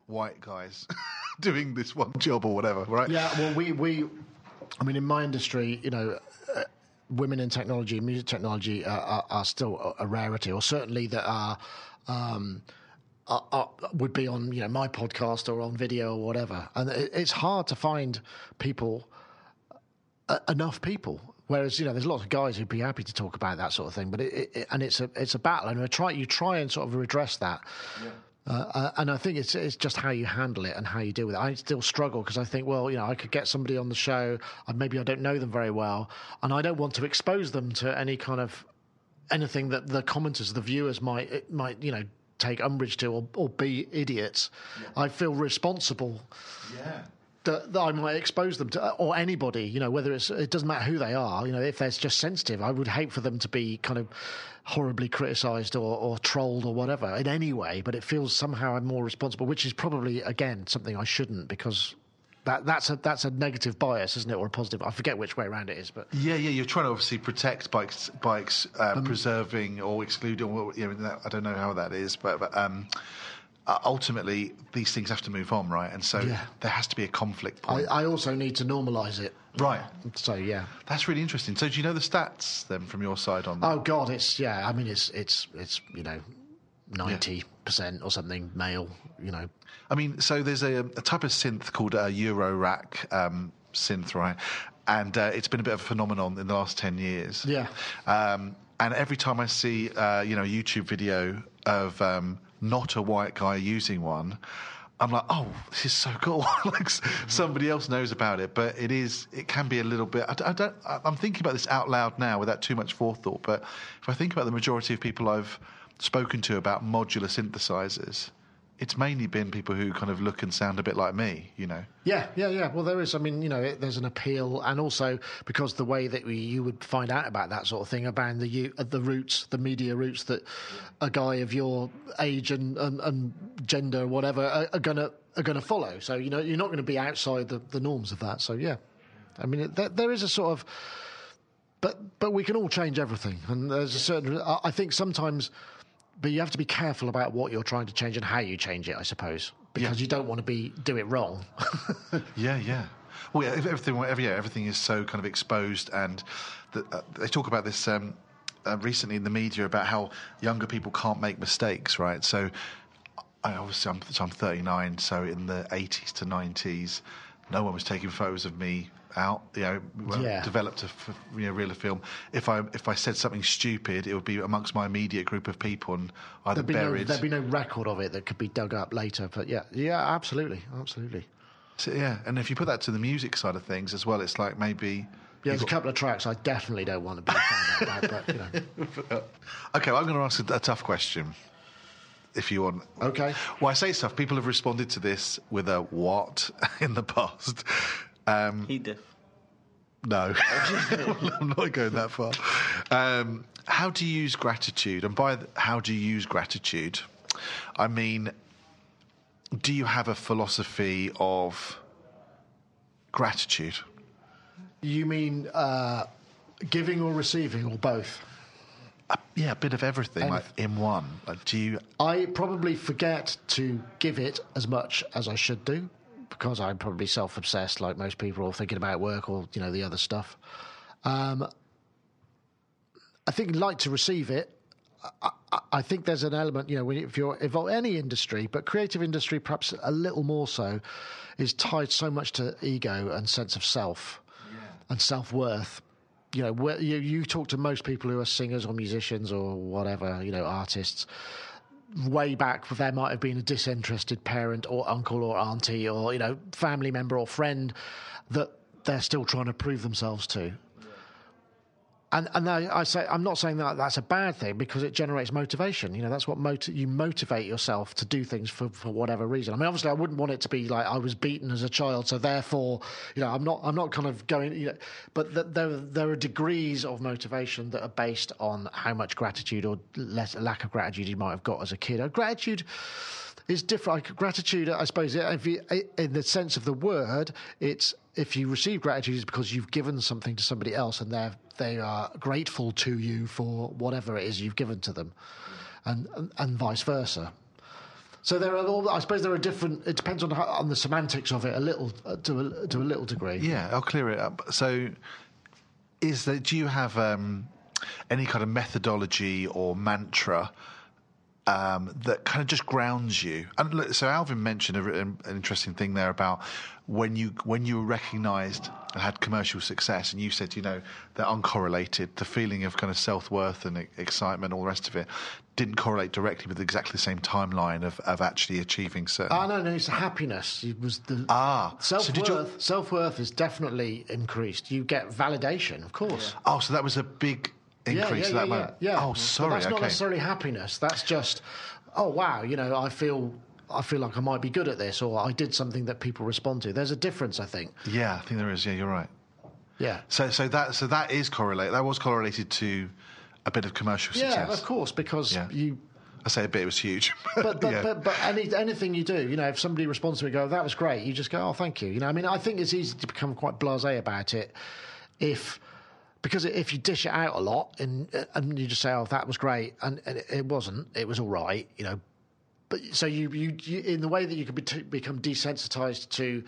white guys doing this one job or whatever, right? Yeah, well, we, we I mean, in my industry, you know, uh, women in technology, music technology, uh, are, are still a, rarity, or certainly that are. Um, would be on you know my podcast or on video or whatever, and it, it's hard to find people uh, enough people. Whereas you know, there's lots of guys who'd be happy to talk about that sort of thing, but it, it, and it's a it's a battle, and try you try and sort of redress that. Uh, uh, and I think it's it's just how you handle it and how you deal with it. I still struggle because I think, well, you know, I could get somebody on the show, and maybe I don't know them very well, and I don't want to expose them to any kind of anything that the commenters, the viewers might might you know take umbrage to or, or be idiots. I feel responsible Yeah. That, that I might expose them to, or anybody, you know, whether it's, it doesn't matter who they are, you know, if they're just sensitive, I would hate for them to be kind of horribly criticised or, or trolled or whatever in any way, but it feels somehow I'm more responsible, which is probably, again, something I shouldn't because that that's a that's a negative bias, isn't it, or a positive? I forget which way around it is, but Yeah, yeah, you're trying to obviously protect by, by uh, Um, preserving or excluding. Or, you know, I don't know how that is, but, but um, uh, ultimately these things have to move on, right? And so Yeah. there has to be a conflict I, point, I also need to normalise it. right? So yeah. That's really interesting. So do you know the stats then from your side on that? Oh God, it's yeah. I mean, it's it's it's you know, ninety percent or something male. You know, I mean, so there's a, a type of synth called a Eurorack um, synth, right? And uh, it's been a bit of a phenomenon in the last 10 years. Yeah. Um, and every time I see, uh, you know, a YouTube video of um, not a white guy using one, I'm like, oh, this is so cool. like s- mm-hmm. somebody else knows about it, but it is, it can be a little bit. I, I don't. I- I'm thinking about this out loud now without too much forethought. But if I think about the majority of people I've spoken to about modular synthesizers, it's mainly been people who kind of look and sound a bit like me. You know. Yeah, yeah, yeah. Well, there is. I mean, you know, it, there's an appeal, and also because the way that we, you would find out about that sort of thing about the you- uh, the roots, the media roots that a guy of your age and and, and gender, or whatever, are, are gonna are gonna follow. So you know, you're not going to be outside the, the norms of that. So yeah, I mean, it, there, there is a sort of, but but we can all change everything, and there's a certain. I, I think sometimes. But you have to be careful about what you're trying to change and how you change it, I suppose, because Yeah. you don't want to be do it wrong. Yeah, yeah. Well, yeah, everything, every, yeah, everything is so kind of exposed, and the, uh, they talk about this um, uh, recently in the media about how younger people can't make mistakes, right? So, I obviously I'm, so I'm 39, so in the 80s to 90s, no one was taking photos of me out. You know, Yeah. developed a you know, reel of film. If I if I said something stupid, it would be amongst my immediate group of people and either There'd be, no, buried. there'd be no record of it that could be dug up later. But yeah, yeah, absolutely, absolutely. So, yeah, and if you put that to the music side of things as well, it's like maybe. Yeah, there's a couple of tracks I definitely don't want to be found out about, but you know. Okay, well, I'm going to ask a, a tough question. If you want. Okay. Well, I say stuff. People have responded to this with a what in the past. Um, He did. no, I'm not going that far. Um, how do you use gratitude? And by th- how do you use gratitude, I mean, do you have a philosophy of gratitude? You mean uh, giving or receiving or both? Yeah, a bit of everything, like in one. Like, do you? I probably forget to give it as much as I should do because I'm probably self-obsessed, like most people, or thinking about work or you know the other stuff. Um, I think like to receive it. I, I, I think there's an element, you know, if you're involved in any industry, but creative industry perhaps a little more so, is tied so much to ego and sense of self and self worth. You know, where, you you talk to most people who are singers or musicians or whatever, you know, artists. Way back, there might have been a disinterested parent or uncle or auntie or you know family member or friend that they're still trying to prove themselves to. And and I, I say I'm not saying that that's a bad thing because it generates motivation. You know, that's what moti- you motivate yourself to do things for, for whatever reason. I mean, obviously, I wouldn't want it to be like I was beaten as a child, so therefore, you know, I'm not I'm not kind of going. You know, but th- there there are degrees of motivation that are based on how much gratitude or less lack of gratitude you might have got as a kid. Uh, Gratitude is different. Gratitude, I suppose, if you, in the sense of the word, it's if you receive gratitude, it's because you've given something to somebody else, and they they are grateful to you for whatever it is you've given to them, and and, and vice versa. So there are, all, I suppose, there are different. It depends on how, on the semantics of it a little uh, to a, to a little degree. Yeah, I'll clear it up. So, is that Do you have um, any kind of methodology or mantra um, that kind of just grounds you? And look, so Alvin mentioned a, an interesting thing there about when you when you were recognised and had commercial success, and you said, you know, they're uncorrelated. The feeling of kind of self worth and excitement, all the rest of it, didn't correlate directly with exactly the same timeline of, of actually achieving certain. Ah, no, no, it's happiness. It was the Ah, self worth. Self worth is definitely increased. You get validation, of course. oh, so that was a big increase at that moment. Yeah. Oh, But sorry. that's not necessarily happiness. That's just, oh wow, you know, I feel, I feel like I might be good at this, or I did something that people respond to. There's a difference, I think. Yeah, I think there is. Yeah, you're right. Yeah. So, so that so that is correlated. That was correlated to a bit of commercial success. Yeah, of course, because Yeah. you. I say a bit, it was huge. But but, Yeah. but but any anything you do, you know, if somebody responds to me, go, that was great. You just go, oh, thank you. You know, I mean, I think it's easy to become quite blasé about it if. Because if you dish it out a lot and and you just say, "Oh, that was great," and, and it wasn't, it was all right, you know. But so you you, you in the way that you can be t- become desensitized to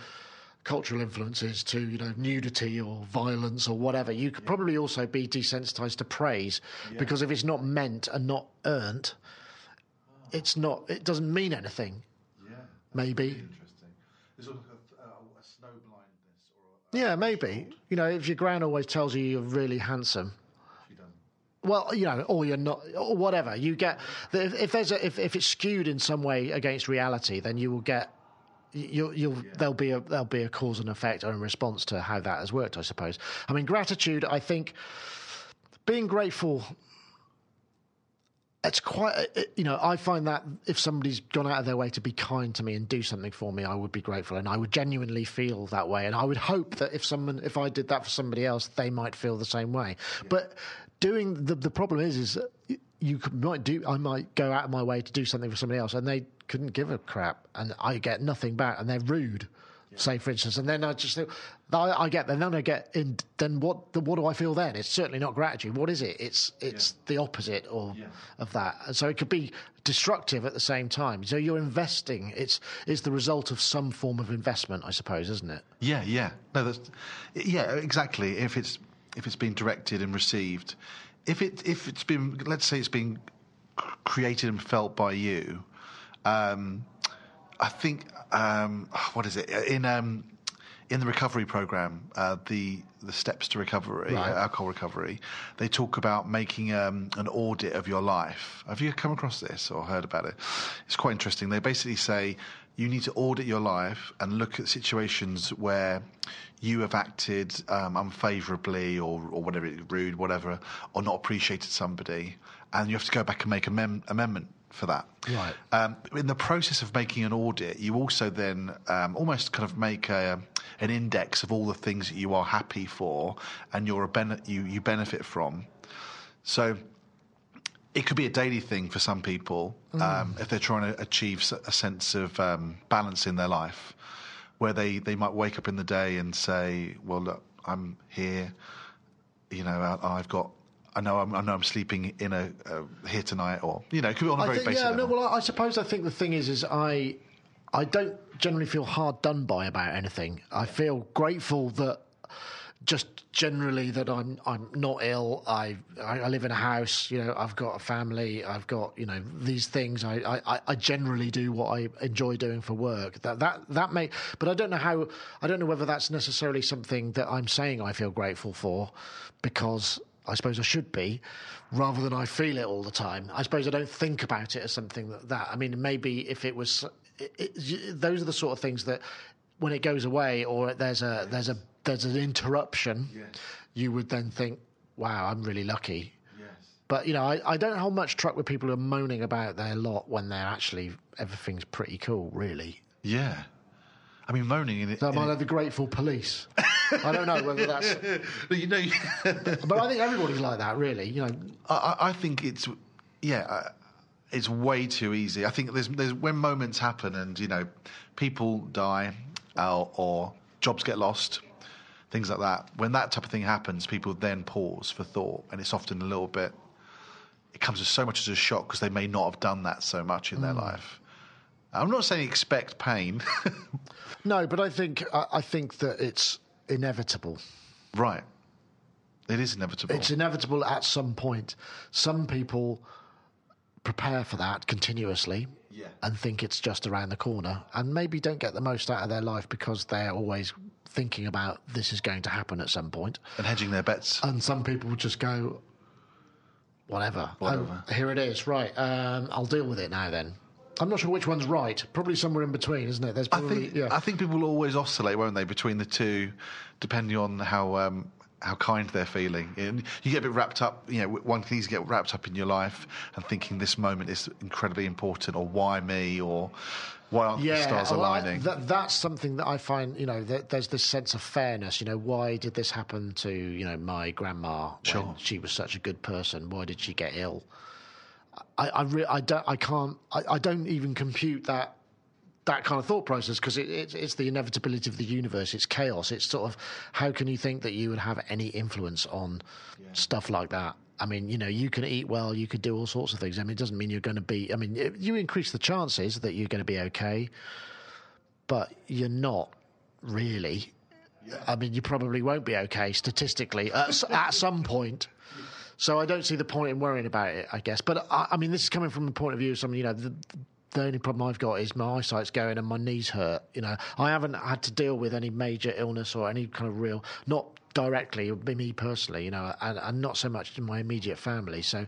cultural influences, to you know nudity or violence or whatever, you could probably also be desensitized to praise because if it's not meant and not earned, it's not. It doesn't mean anything. yeah, Maybe. interesting. There's like a, a snow blindness, or Yeah, maybe. You know, if your gran always tells you you're really handsome. Well, you know, or you're not, or whatever. You get if, if there's a if, if it's skewed in some way against reality, then you will get you'll you'll there'll be a there'll be a cause and effect or a response to how that has worked. I suppose. I mean, gratitude. I think being grateful. It's quite, uh, you know, I find that if somebody's gone out of their way to be kind to me and do something for me, I would be grateful and I would genuinely feel that way. And I would hope that if someone, if I did that for somebody else, they might feel the same way. But doing, the, the problem is, is you might do, I might go out of my way to do something for somebody else and they couldn't give a crap and I get nothing back and they're rude. Say, for instance, and then I just think, I, I get, and then I get, in, then what? The, what do I feel then? It's certainly not gratitude. What is it? It's it's the opposite or of that. And so it could be destructive at the same time. So you're investing. It's it's the result of some form of investment, I suppose, isn't it? Yeah, yeah. No, that's yeah, exactly. If it's if it's been directed and received, if it if it's been let's say it's been created and felt by you, um, I think um, what is it in um, in the recovery program, uh, the the steps to recovery, Right. uh, alcohol recovery, they talk about making um, an audit of your life. Have you come across this or heard about it? It's quite interesting. They basically say you need to audit your life and look at situations where you have acted um, unfavourably or, or whatever, rude, whatever, or not appreciated somebody, and you have to go back and make an amem- amendment for that. Right. Um, in the process of making an audit, you also then um, almost kind of make a, an index of all the things that you are happy for and you're a bene- you, you benefit from. So it could be a daily thing for some people um, if they're trying to achieve a sense of um, balance in their life, where they, they might wake up in the day and say, "Well, look, I'm here. You know, I, I've got." I know I'm, I know I'm sleeping in a uh, here tonight, or you know, could be on a I very think, basic yeah, level. no. Well, I, I suppose I think the thing is, is I, I don't generally feel hard done by about anything. I feel grateful that just generally that I'm I'm not ill. I, I I live in a house. You know, I've got a family. I've got you know these things. I, I, I generally do what I enjoy doing for work. That that that may, but I don't know how. I don't know whether that's necessarily something that I'm saying I feel grateful for, because I suppose I should be, rather than I feel it all the time. I suppose I don't think about it as something that. that I mean, maybe if it was, it, it, those are the sort of things that when it goes away or there's a there's a there's an interruption, you would then think, "Wow, I'm really lucky." Yes. But you know, I, I don't hold much truck with people who are moaning about their lot when they're actually everything's pretty cool. Really, Yeah. I mean, moaning in it. so am in I it- like the grateful police? I don't know whether that's, you know, but I think everybody's like that. Really, you know, I, I- I think it's yeah, uh, it's way too easy. I think there's there's when moments happen and you know people die uh, or jobs get lost, things like that. When that type of thing happens, people then pause for thought, and it's often a little bit. It comes as so much as a shock because they may not have done that so much in their life. I'm not saying expect pain, no, but I think I, I think that it's inevitable. right? It is inevitable. It's inevitable at some point. Some people prepare for that continuously Yeah. and think it's just around the corner and maybe don't get the most out of their life because they're always thinking about this is going to happen at some and hedging their bets. And some people just go, whatever. Whatever. Oh, here it is. Right. Um, I'll deal with it now then. I'm not sure which one's right. Probably somewhere in between, isn't it? There's I probably, think yeah. I think people will always oscillate, won't they, between the two, depending on how um, how kind they're feeling. And you get a bit wrapped up. You know, one can easily get wrapped up in your life and thinking this moment is incredibly important, or why me, or why aren't the stars well, I- aligning? that, that's something that I find, you know, that there's this sense of fairness. You know, why did this happen to, you know, my grandma when Sure. she was such a good person? Why did she get ill? I I, re- I don't I can't I, I don't even compute that that kind of thought process because it, it, it's the inevitability of the universe. It's chaos. It's sort of how can you think that you would have any influence on stuff like that? I mean, you know, you can eat well, you could do all sorts of things. I mean, it doesn't mean you're going to be. I mean, it- you increase the chances that you're going to be okay, but you're not really. I mean, you probably won't be okay statistically at, at some point. So I don't see the point in worrying about it, I guess. But I, I mean, this is coming from the point of view of someone, you know, the, the only problem I've got is my eyesight's going and my knees hurt. You know, I haven't had to deal with any major illness or any kind of real, not directly, be me personally, you know, and, and not so much in my immediate family. So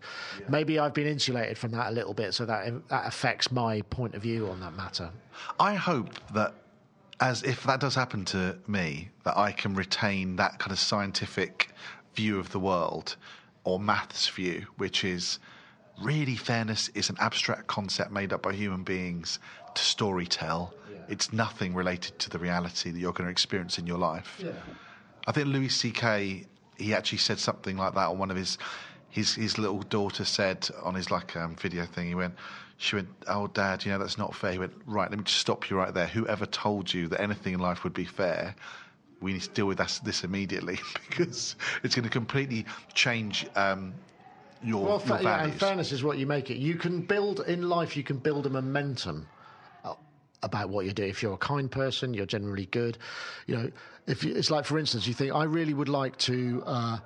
maybe I've been insulated from that a little bit, so that that affects my point of view on that matter. I hope that, as if that does happen to me, that I can retain that kind of scientific view of the world or maths view, which is really fairness is an abstract concept made up by human beings to story tell. It's nothing related to the reality that you're going to experience in your life. I think Louis C.K. he actually said something like that on one of his his his little daughter said on his like um, video thing. He went, she went, "Oh, Dad, you know that's not fair." He went, "Right, let me just stop you right there. Whoever told you that anything in life would be fair?" We need to deal with this, this immediately because it's going to completely change um, your, Well, your yeah, and fairness is what you make it. You can build in life. You can build a momentum uh, about what you do. If you're a kind person, you're generally good. You know, if you, it's like, for instance, you think I really would like to. Uh,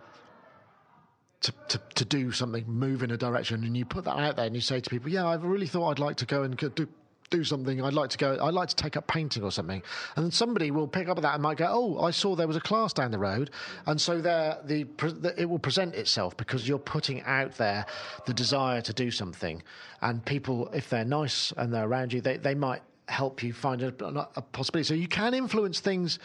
to, to, to do something, move in a direction, and you put that out there, and you say to people, "Yeah, I really thought I'd like to go and do do something. I'd like to go. I'd like to take up painting or something." And then somebody will pick up that and might go, "Oh, I saw there was a class down the road," and so there the, the it will present itself because you're putting out there the desire to do something, and people, if they're nice and they're around you, they they might help you find a, a possibility. So you can influence things,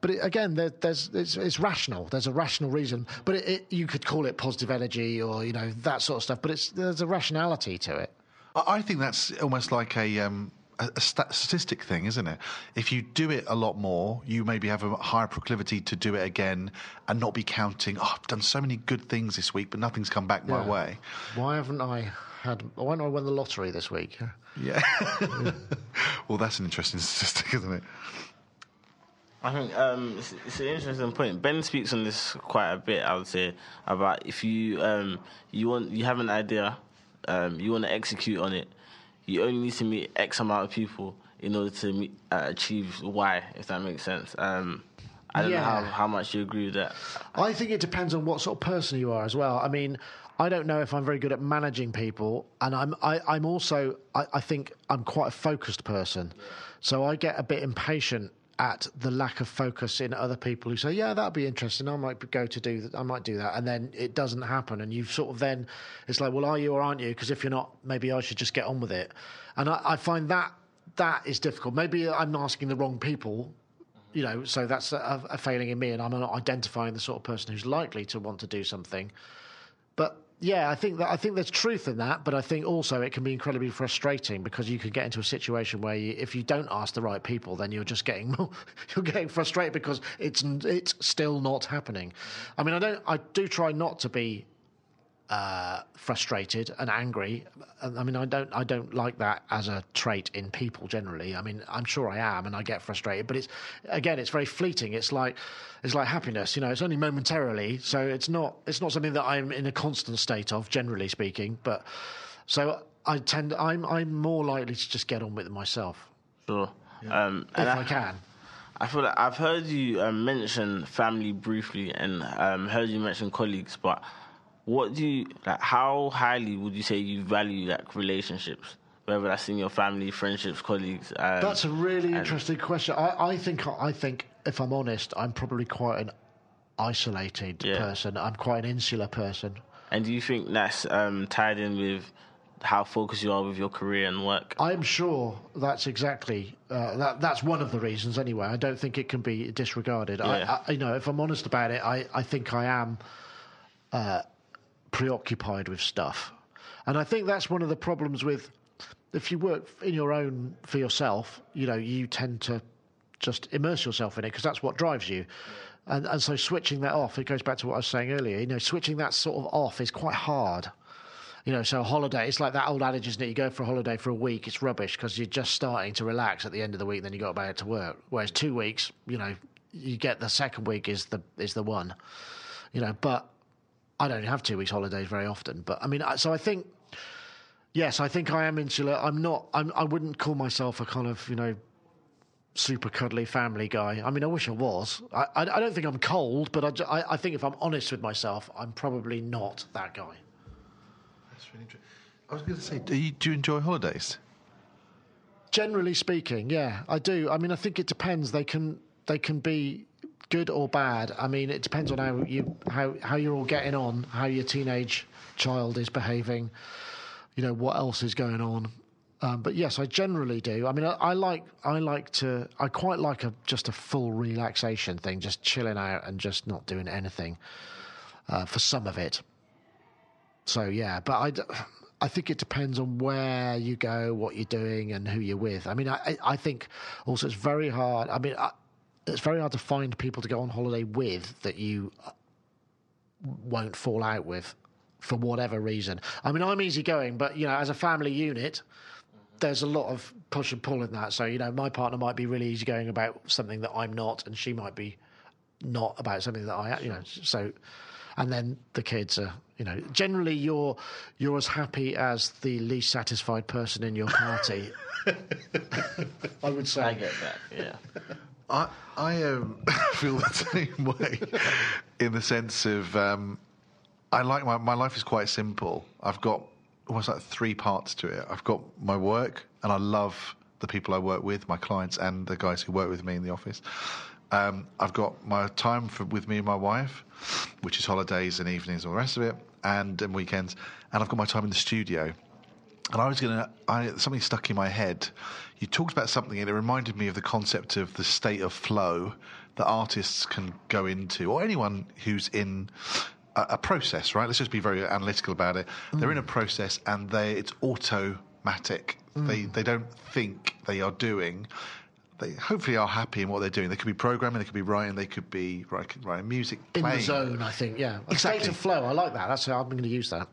but it, again, there, there's it's, it's rational. There's a rational reason, but it, it, you could call it positive energy or you know that sort of stuff. But it's there's a rationality to it. I I think that's almost like a, um, a, a statistic thing, isn't it? If you do it a lot more, you maybe have a higher proclivity to do it again and not be counting. Oh, I've done so many good things this week, but nothing's come back my way. Why haven't I had? Why haven't I won the lottery this week? Yeah. well, that's an interesting statistic, isn't it? I think um, it's, it's an interesting point. Ben speaks on this quite a bit. I would say about if you um, you want you have an idea, um, you want to execute on it. You only need to meet X amount of people in order to meet, uh, achieve Y. If that makes sense. Um, I don't know how, how much you agree with that. I think it depends on what sort of person you are as well. I mean, I don't know if I'm very good at managing people, and I'm I, I'm also I, I think I'm quite a focused person, so I get a bit impatient at the lack of focus in other people who say, "Yeah, that'd be interesting. I might go to do that. I might do that," and then it doesn't happen, and you've sort of then it's like, "Well, are you or aren't you?" Because if you're not, maybe I should just get on with it, and I, I find that that is difficult. Maybe I'm asking the wrong people you know, so that's a, a failing in me, and I'm not identifying the sort of person who's likely to want to do something. Yeah, I think that I think there's truth in that, but I think also it can be incredibly frustrating because you can get into a situation where you, if you don't ask the right people, then you're just getting you're getting frustrated because it's it's still not happening. I mean, I don't I do try not to be uh, frustrated and angry. I mean, I don't, I don't like that as a trait in people generally. I mean, I'm sure I am, and I get frustrated. But it's again, it's very fleeting. It's like, it's like happiness. You know, it's only momentarily, so it's not, it's not something that I'm in a constant state of, generally speaking. But so I tend, I'm, I'm more likely to just get on with it myself Sure. Um, if and I can. I feel like I've heard you um, mention family briefly, and um, heard you mention colleagues. But what do you like? How highly would you say you value like relationships, whether that's in your family, friendships, colleagues? That's a really interesting question. I, I think, I think, if I'm honest, I'm probably quite an isolated Yeah. person. I'm quite an insular person. and do you think that's um, tied in with how focused you are with your career and work? I'm sure that's exactly uh, that. That's one of the reasons, anyway. I don't think it can be disregarded. Yeah. I, I, you know, if I'm honest about it, I, I think I am uh, preoccupied with stuff, and I think that's one of the problems with if you work in your own for yourself. You know, you tend to just immerse yourself in it because that's what drives you. And, and so switching that off, it goes back to what I was saying earlier. You know, switching that sort of off is quite hard You know, so a holiday, it's like that old adage, isn't it? You go for a holiday for a week, it's rubbish because you're just starting to relax at the end of the week, then you go back to work. Whereas two weeks, you know, you get the second week is the is the one. You know, but I don't have two weeks holidays very often. But I mean, so I think, yes, I think I am insular. I'm not. I'm, I wouldn't call myself a kind of you know super cuddly family guy. I mean, I wish I was. I, I, I don't think I'm cold, but I, I, I think if I'm honest with myself, I'm probably not that guy. That's really interesting. I was going to say, do you, do you enjoy holidays? Generally speaking, yeah, I do. I mean, I think it depends. They can they can be good or bad. I mean, it depends on how you how how you're all getting on, how your teenage child is behaving. You know what else is going on. Um, but yes, I generally do. I mean, I, I like I like to I quite like a just a full relaxation thing, just chilling out and just not doing anything uh, for some of it. So yeah, but I I think it depends on where you go, what you're doing, and who you're with. I mean, I, I- think also it's very hard. I mean, I, it's very hard to find people to go on holiday with that you uh, won't fall out with for whatever reason. I mean, I'm easygoing, but you know, as a family unit. There's a lot of push and pull in that. So, you know, my partner might be really easygoing about something that I'm not, and she might be not about something that I, you know, so, and then the kids are, you know, generally you're you're as happy as the least satisfied person in your party. I would say. I get that. Yeah. I I um, feel the same way, in the sense of um, I like my my life is quite simple. I've got almost like three parts to it. I've got my work, and I love the people I work with, my clients, and the guys who work with me in the office. Um, I've got my time for, with me and my wife, which is holidays and evenings and all the rest of it, and, and weekends. And I've got my time in the studio. And I was going to, something stuck in my head. You talked about something, and it reminded me of the concept of the state of flow that artists can go into, or anyone who's in a, a process, right? Let's just be very analytical about it. They're in a mm. process, and they it's automatic. Mm. They they don't think they are doing. They hopefully are happy in what they're doing. They could be programming, they could be writing, they could be writing, writing music, in the zone, I think, yeah. A Exactly. State of flow, I like that. That's how I'm going to use that.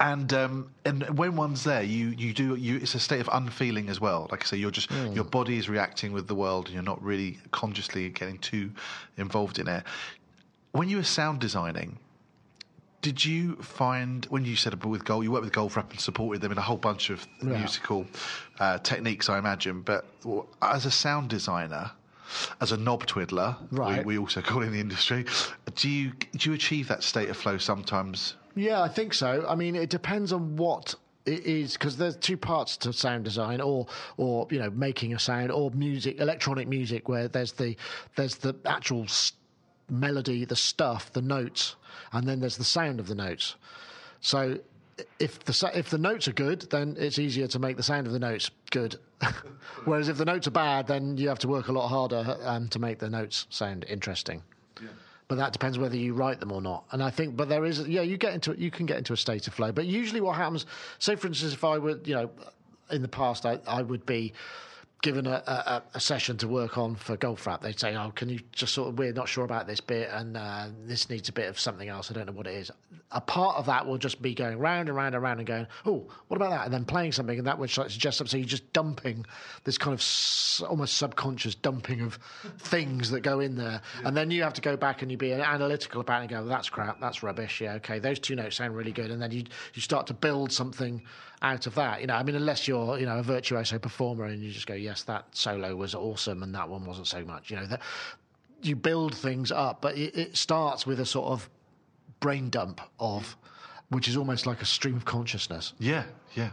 And um, and when one's there, you you do you. It's a state of unfeeling as well. Like I say, you're just your body is reacting with the world, and you're not really consciously getting too involved in it. When you were sound designing, did you find when you said about with Gold, you worked with gold Goldfrapp and supported them in a whole bunch of Yeah. musical uh, techniques, I imagine. But as a sound designer, as a knob twiddler, Right. we, we also call it in the industry. Do you do you achieve that state of flow sometimes? Yeah, I think so. I mean, it depends on what it is because there's two parts to sound design, or or you know making a sound, or music, electronic music, where there's the there's the actual s- melody, the stuff, the notes, and then there's the sound of the notes. So if the if the notes are good, then it's easier to make the sound of the notes good. Whereas if the notes are bad, then you have to work a lot harder um, to make the notes sound interesting but that depends whether you write them or not. And I think, but there is, yeah, you get into you can get into a state of flow. But usually, what happens? Say, for instance, if I were, you know, in the past, I, I would be given a, a, a session to work on for Goldfrapp. They'd say, "Oh, can you just sort of we're not sure about this bit, and uh, this needs a bit of something else. I don't know what it is." A part of that will just be going round and round and round and going, "Oh, what about that?" And then playing something, and that would suggest something. So you're just dumping this kind of s- almost subconscious dumping of things that go in there, and then you have to go back and you be analytical about it and go, "That's crap. That's rubbish." Yeah, okay, those two notes sound really good, and then you you start to build something out of that. You know, I mean, unless you're you know a virtuoso performer and you just go, "Yes, that solo was awesome, and that one wasn't so much." You know that you build things up, but it, it starts with a sort of brain dump of, which is almost like a stream of consciousness. Yeah, yeah.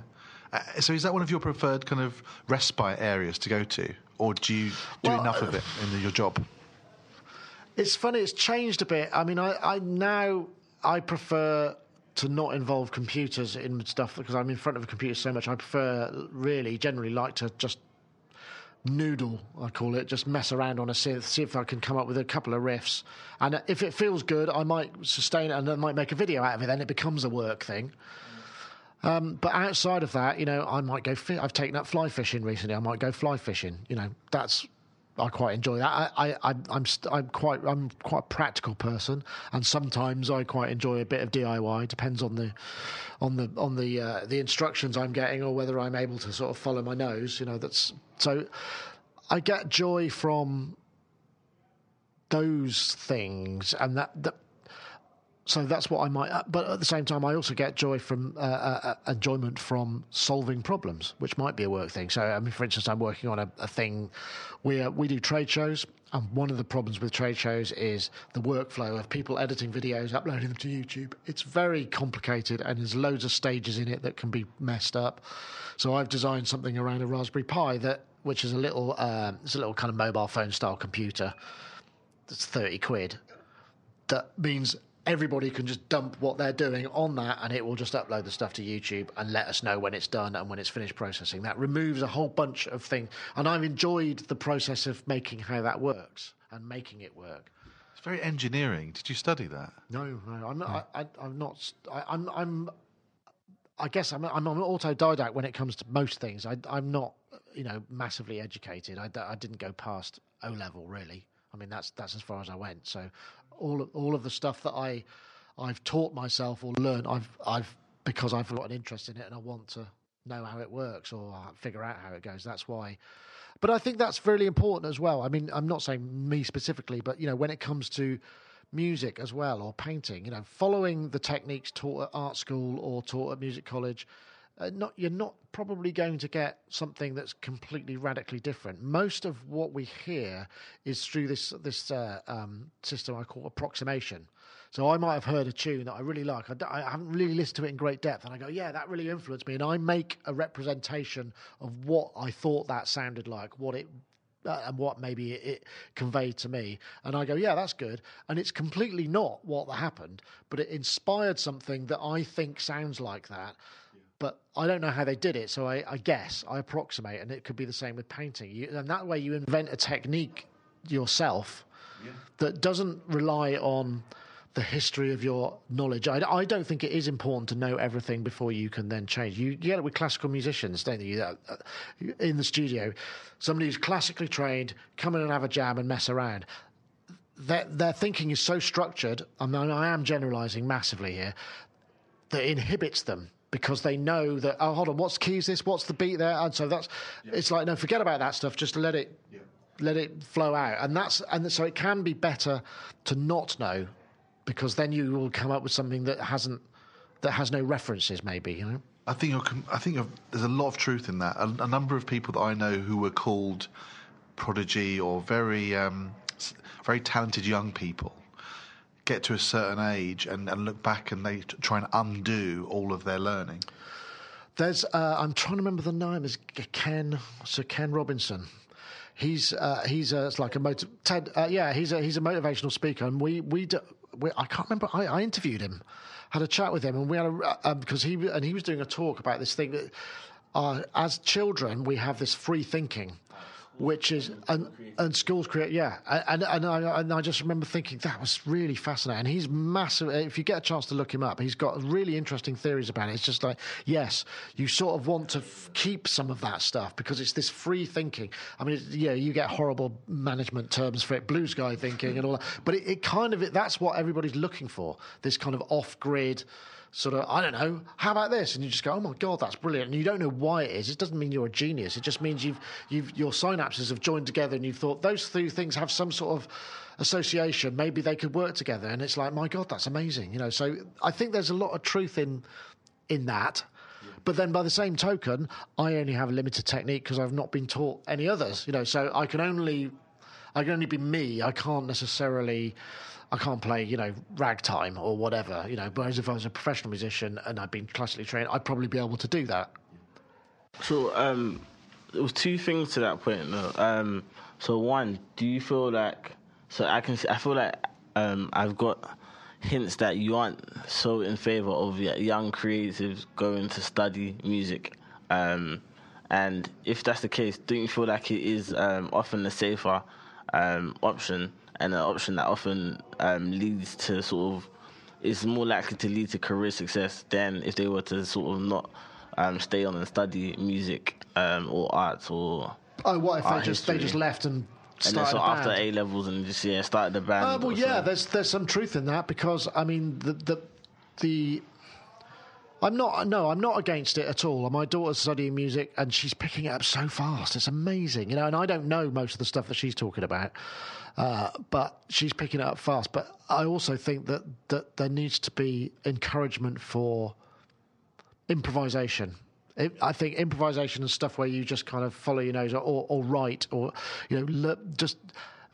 Uh, so is that one of your preferred kind of respite areas to go to, or do you do Well, enough of it in your job? It's funny. It's changed a bit. I mean, I, I now I prefer to not involve computers in stuff because I'm in front of a computer so much. I prefer really generally like to just noodle, I call it, just mess around on a synth, see if I can come up with a couple of riffs. And if it feels good, I might sustain it and I might make a video out of it. Then it becomes a work thing. Um, but outside of that, you know, I might go. Fi- I've taken up fly fishing recently. I might go fly fishing. You know, that's I quite enjoy that. I, I, I'm, I'm, st- I'm quite, I'm quite a practical person, and sometimes I quite enjoy a bit of DIY. Depends on the, on the, on the, uh, the instructions I'm getting, or whether I'm able to sort of follow my nose. You know, that's so. I get joy from those things, and that, that so that's what I might. Uh, but at the same time, I also get joy from uh, uh, uh, enjoyment from solving problems, which might be a work thing. So, I mean, for instance, I'm working on a, a thing. We uh, we do trade shows, and one of the problems with trade shows is the workflow of people editing videos, uploading them to YouTube. It's very complicated, and there's loads of stages in it that can be messed up. So, I've designed something around a Raspberry Pi that, which is a little, um, it's a little kind of mobile phone style computer. That's thirty quid. That means everybody can just dump what they're doing on that and it will just upload the stuff to YouTube and let us know when it's done and when it's finished processing. That removes a whole bunch of things. And I've enjoyed the process of making how that works and making it work. It's very engineering. Did you study that? No, no, I'm not. I, I, am not. I, I'm. I'm. I guess I'm. I'm an autodidact when it comes to most things. I, I'm not, you know, massively educated. I, I didn't go past O level really. I mean, that's that's as far as I went. So, all of, all of the stuff that I I've taught myself or learned, I've I've because I've got an interest in it and I want to know how it works or figure out how it goes. That's why. But I think that's really important as well. I mean, I'm not saying me specifically, but you know, when it comes to music as well or painting, you know, following the techniques taught at art school or taught at music college uh, not you're not probably going to get something that's completely radically different. Most of what we hear is through this this uh, um, system I call approximation. So I might have heard a tune that I really like. I, I, haven't really listened to it in great depth, and I go, "Yeah, that really influenced me." And I make a representation of what I thought that sounded like, what it uh, and what maybe it, it, conveyed to me. And I go, yeah, that's good. And it's completely not what happened, but it inspired something that I think sounds like that but I don't know how they did it. So I, I guess I approximate, and it could be the same with painting. You, and that way, you invent a technique yourself yeah. that doesn't rely on the history of your knowledge. I, I, don't think it is important to know everything before you can then change. You, you get it with classical musicians, don't you? Uh, in the studio, somebody who's classically trained, come in and have a jam and mess around. Their, their thinking is so structured, I mean, I am generalizing massively here, that inhibits them because they know that oh hold on what's the keys this what's the beat there and so that's yeah. it's like no forget about that stuff just let it yeah. let it flow out and that's and so it can be better to not know because then you will come up with something that hasn't that has no references maybe you know I think I think there's a lot of truth in that. A, a, number of people that I know who were called prodigy or very um, very talented young people get to a certain age and, and look back and they try and undo all of their learning? There's, uh, I'm trying to remember the name. Is Ken Sir Ken Robinson. He's uh, he's uh, like a motiv- Ted. Uh, yeah, he's a he's a motivational speaker, and we we, we I can't remember. I, I, interviewed him, had a chat with him, and we had a because uh, he and he was doing a talk about this thing that uh, as children we have this free thinking which is and, and schools create yeah. And and I, and I just remember thinking that was really fascinating. And he's massive if you get a chance to look him up he's got really interesting theories about it. It's just like yes you sort of want to f- keep some of that stuff because it's this free thinking. I mean yeah you get horrible management terms for it blue sky thinking and all that but it, it kind of it, that's what everybody's looking for this kind of off grid sort of, I don't know, how about this? And you just go, oh my God, that's brilliant. And you don't know why it is. It doesn't mean you're a genius. It just means you've, you've, your synapses have joined together and you've thought those two things have some sort of association. Maybe they could work together. And it's like, my God, that's amazing. You know, so I think there's a lot of truth in, in that. But then by the same token, I only have a limited technique because I've not been taught any others, you know, so I can only, I can only be me. I can't necessarily, I can't play, you know, ragtime or whatever, you know. Whereas if I was a professional musician and I'd been classically trained, I'd probably be able to do that. So, um, there was two things to that point. Though. Um, so one, do you feel like? So I can. I feel like um, I've got hints that you aren't so in favor of young creatives going to study music. Um, and if that's the case, don't you feel like it is um, often the safer um, option and an option that often um, leads to sort of is more likely to lead to career success than if they were to sort of not um, stay on and study music um, or art or. Oh, what if they just they just left and then started so after. A levels and just yeah started the band. Uh, well, yeah, something. there's there's some truth in that because I mean the the the. I'm not no, I'm not against it at all. My daughter's studying music and she's picking it up so fast. It's amazing, you know. And I don't know most of the stuff that she's talking about, uh, but she's picking it up fast. But I also think that that there needs to be encouragement for improvisation. It, I think improvisation and stuff where you just kind of follow your nose or, or, write or you know just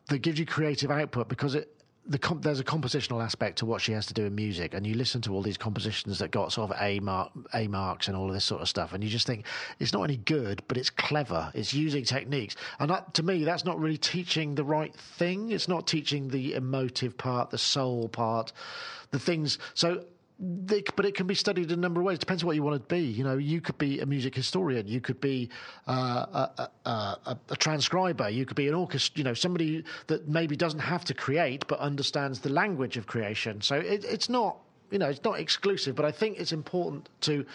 that gives you creative output because it the comp- there's a compositional aspect to what she has to do in music, and you listen to all these compositions that got sort of A mark, A marks, and all of this sort of stuff, and you just think it's not any good, but it's clever. It's using techniques, and that, to me, that's not really teaching the right thing. It's not teaching the emotive part, the soul part, the things. So they, but it can be studied in a number of ways. Depends on what you want to be. You know, you could be a music historian. You could be uh, a, a, a, a transcriber. You could be an orchestra. You know, somebody that maybe doesn't have to create but understands the language of creation. So it, it's not, you know, it's not exclusive. But I think it's important to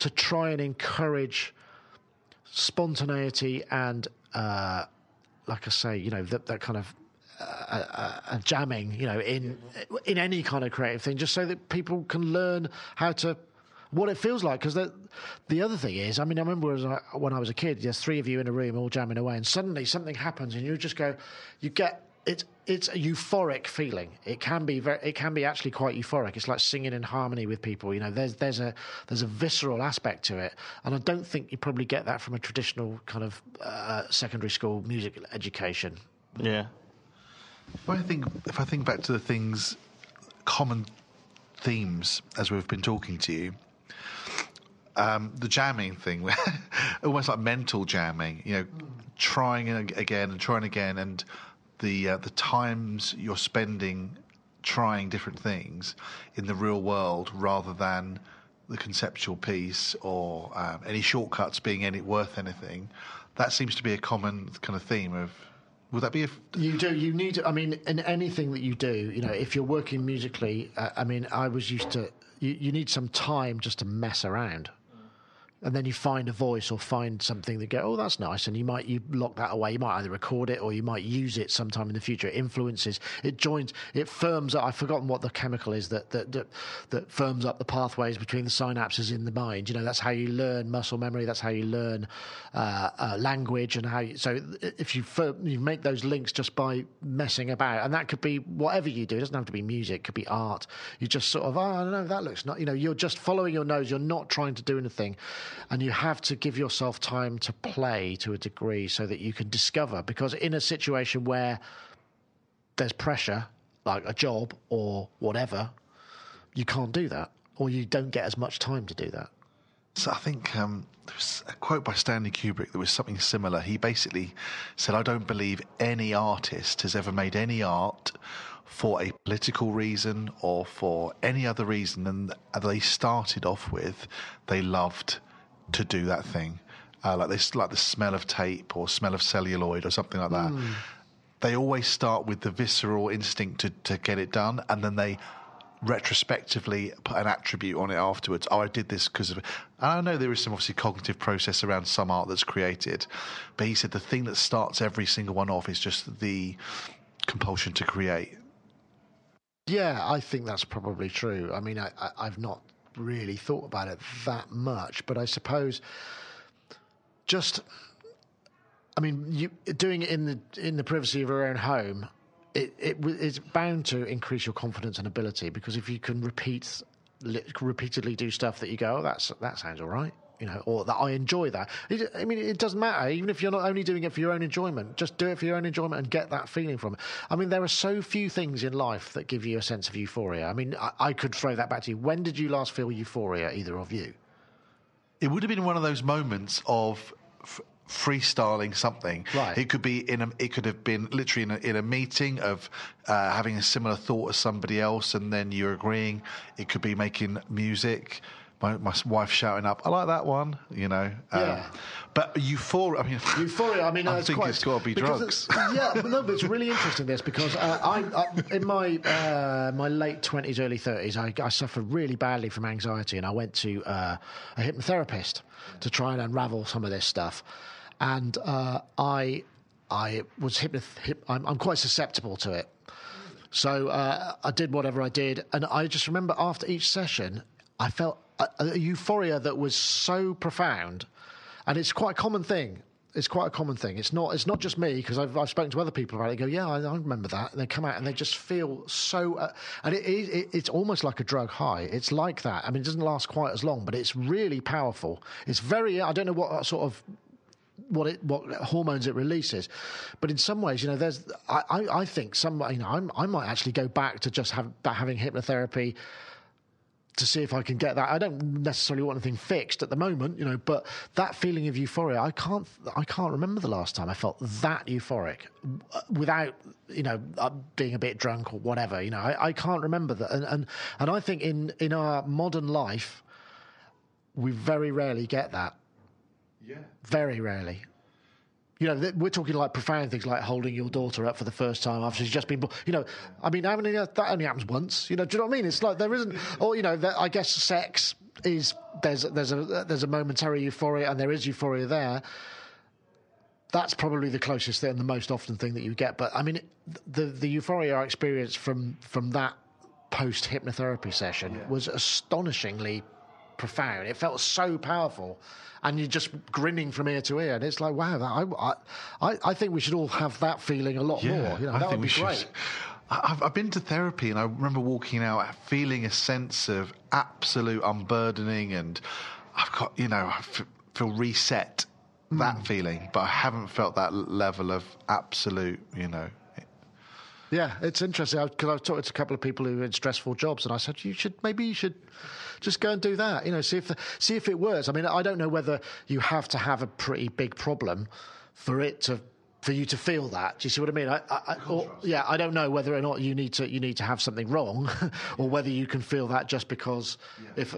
to try and encourage spontaneity and, uh, like I say, you know, that, that kind of uh, uh, jamming, you know, in in any kind of creative thing, just so that people can learn how to what it feels like. Because the the other thing is, I mean, I remember as I, when I was a kid, there's three of you in a room all jamming away, and suddenly something happens, and you just go, you get it's it's a euphoric feeling. It can be very, it can be actually quite euphoric. It's like singing in harmony with people. You know, there's there's a there's a visceral aspect to it, and I don't think you probably get that from a traditional kind of uh, secondary school music education. yeah. If I think if I think back to the things, common themes as we've been talking to you, um, the jamming thing, almost like mental jamming. You know, trying again and trying again, and the uh, the times you're spending trying different things in the real world rather than the conceptual piece or um, any shortcuts being any worth anything. That seems to be a common kind of theme of. Would that be a, You do. You need. I mean, in anything that you do, you know, if you're working musically, uh, I mean, I was used to. You, you need some time just to mess around, and then you find a voice or find something that go, oh, that's nice, and you might you lock that away. You might either record it or you might use it sometime in the future. It influences. It joins. It firms up. I've forgotten what the chemical is that that that, that firms up the pathways between the synapses in the mind. You know, that's how you learn muscle memory. That's how you learn uh, uh, language and how. You, so if you you make those links just by messing about, and that could be whatever you do. It doesn't have to be music. It could be art. You just sort of, oh, I don't know, that looks not. You know, you're just following your nose. You're not trying to do anything, and you have to give yourself time to play to a degree so that you can discover. Because in a situation where there's pressure, like a job or whatever, you can't do that, or you don't get as much time to do that. So I think um, there was a quote by Stanley Kubrick that was something similar. He basically said, "I don't believe any artist has ever made any art for a political reason or for any other reason than they started off with they loved to do that thing, uh, like this, like the smell of tape or smell of celluloid or something like that." They always start with the visceral instinct to, to get it done, and then they retrospectively put an attribute on it afterwards. Oh, I did this because of. And I know there is some obviously cognitive process around some art that's created, but he said the thing that starts every single one off is just the compulsion to create. Yeah, I think that's probably true. I mean, I, I, I've not really thought about it that much, but I suppose just, I mean, you doing it in the in the privacy of your own home, it, it it's bound to increase your confidence and ability because if you can repeat repeatedly do stuff that you go, oh, that's that sounds all right. You know, or that I enjoy that. It, I mean, it doesn't matter. Even if you're not only doing it for your own enjoyment, just do it for your own enjoyment and get that feeling from it. I mean, there are so few things in life that give you a sense of euphoria. I mean, I, I could throw that back to you. When did you last feel euphoria, either of you? It would have been one of those moments of f- freestyling something. Right. It could be in a. It could have been literally in a, in a meeting of uh, having a similar thought as somebody else, and then you're agreeing. It could be making music. My, my wife shouting up, "I like that one," you know. Yeah. but euphoria. I mean, Euphoria. I mean, I it's think quite, it's got to be drugs. yeah, but no, but it's really interesting this because uh, I, I, in my uh, my late twenties, early thirties, I, I suffered really badly from anxiety, and I went to uh, a hypnotherapist to try and unravel some of this stuff, and uh, I I was hypnoth- hyp- I'm, I'm quite susceptible to it. So uh, I did whatever I did, and I just remember after each session, I felt a, a euphoria that was so profound, and it's quite a common thing. It's quite a common thing. It's not. It's not just me because I've, I've spoken to other people about it. They go, yeah, I, I remember that. And they come out and they just feel so. Uh, and it, it, it's almost like a drug high. It's like that. I mean, it doesn't last quite as long, but it's really powerful. It's very. I don't know what sort of what it what hormones it releases. But in some ways, you know, there's I, I, I think some you know I'm, i might actually go back to just have having hypnotherapy to see if I can get that. I don't necessarily want anything fixed at the moment, you know, but that feeling of euphoria, I can't I can't remember the last time I felt that euphoric without you know uh, being a bit drunk or whatever. You know, I, I can't remember that, and, and and I think in in our modern life, we very rarely get that. Yeah. Very rarely. You know, we're talking like profound things like holding your daughter up for the first time after she's just been born. You know, I mean, how many, uh, that only happens once. You know, do you know what I mean? It's like there isn't, or you know, I guess sex is there's there's a there's a momentary euphoria and there is euphoria there. That's probably the closest thing and the most often thing that you get. But I mean, the the euphoria I experienced from from that post hypnotherapy session yeah. was astonishingly profound. It felt so powerful and you're just grinning from ear to ear. And it's like, wow, that, I, I, I think we should all have that feeling a lot yeah, more. You know, that would be great. Should. I've, I've been to therapy and I remember walking out feeling a sense of absolute unburdening and I've got, you know, I feel reset that mm. feeling, but I haven't felt that level of absolute, you know, yeah, it's interesting because I've talked to a couple of people who are in stressful jobs, and I said you should maybe you should just go and do that. You know, see if the, see if it works. I mean, I don't know whether you have to have a pretty big problem for it to for you to feel that. Do you see what I mean? I, I, or, yeah, I don't know whether or not you need to you need to have something wrong, or whether you can feel that just because yeah. if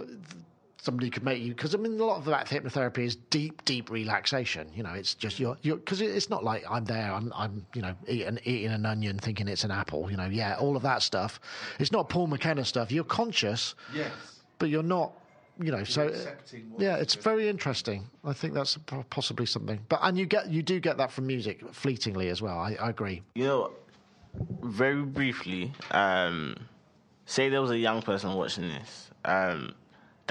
somebody could make you because I mean a lot of that hypnotherapy is deep, deep relaxation. You know, it's just you're because it's not like I'm there, I'm I'm you know eating eating an onion thinking it's an apple. You know, yeah, all of that stuff. It's not Paul McKenna stuff. You're conscious, yes, but you're not. You know, you're so yeah, it's very interesting. I think that's possibly something. But and you get you do get that from music fleetingly as well. I, I agree. You know, very briefly, um, say there was a young person watching this. Um,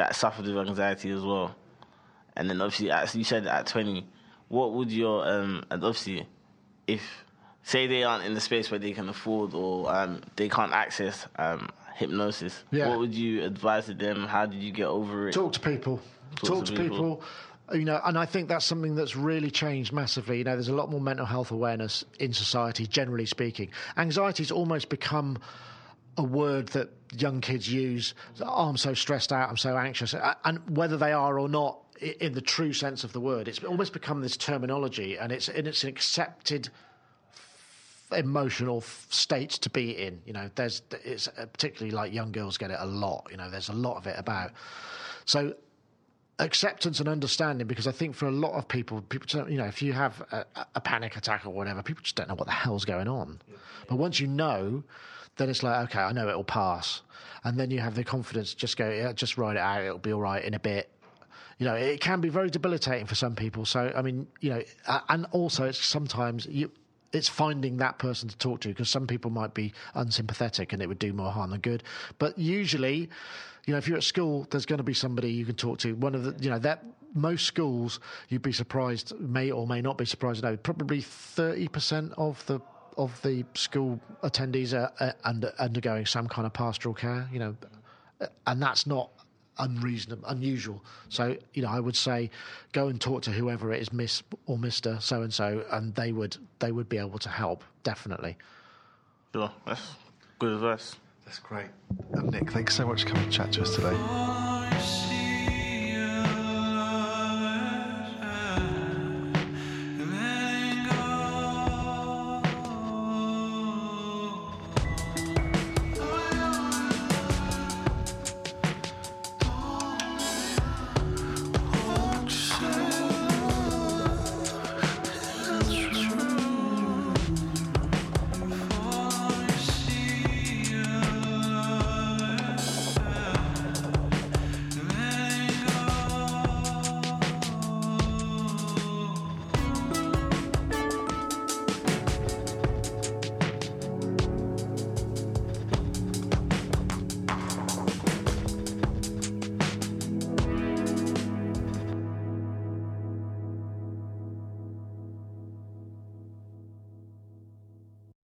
that suffered with anxiety as well. And then obviously, as you said at 20, what would your, um, and obviously, if, say they aren't in the space where they can afford or um, they can't access um, hypnosis, yeah. what would you advise to them? How did you get over it? Talk to people. Talk, Talk to, to people. people you know, and I think that's something that's really changed massively. You know, there's a lot more mental health awareness in society, generally speaking. Anxiety's almost become a word that young kids use. Oh, I'm so stressed out. I'm so anxious, and whether they are or not, in the true sense of the word, it's almost become this terminology, and it's and it's an accepted emotional state to be in. You know, there's it's uh, particularly like young girls get it a lot. You know, there's a lot of it about. So acceptance and understanding because I think for a lot of people, people, you know, if you have a, a, panic attack or whatever, people just don't know what the hell's going on. But once you know, then it's like, okay, I know it'll pass. And then you have the confidence to just go, yeah, just write it out, it'll be all right in a bit. You know, it can be very debilitating for some people. So, I mean, you know, and also it's sometimes you, it's finding that person to talk to because some people might be unsympathetic and it would do more harm than good. But usually, you know, if you're at school, there's going to be somebody you can talk to. One of the, you know, that most schools, you'd be surprised, may or may not be surprised. No, probably 30% of the of the school attendees are, are under, undergoing some kind of pastoral care, you know, and that's not unreasonable, unusual. So, you know, I would say go and talk to whoever it is, Miss or Mister so and so, and they would they would be able to help definitely. Sure, that's good advice. That's great. And Nick, thanks so much for coming to chat to us today.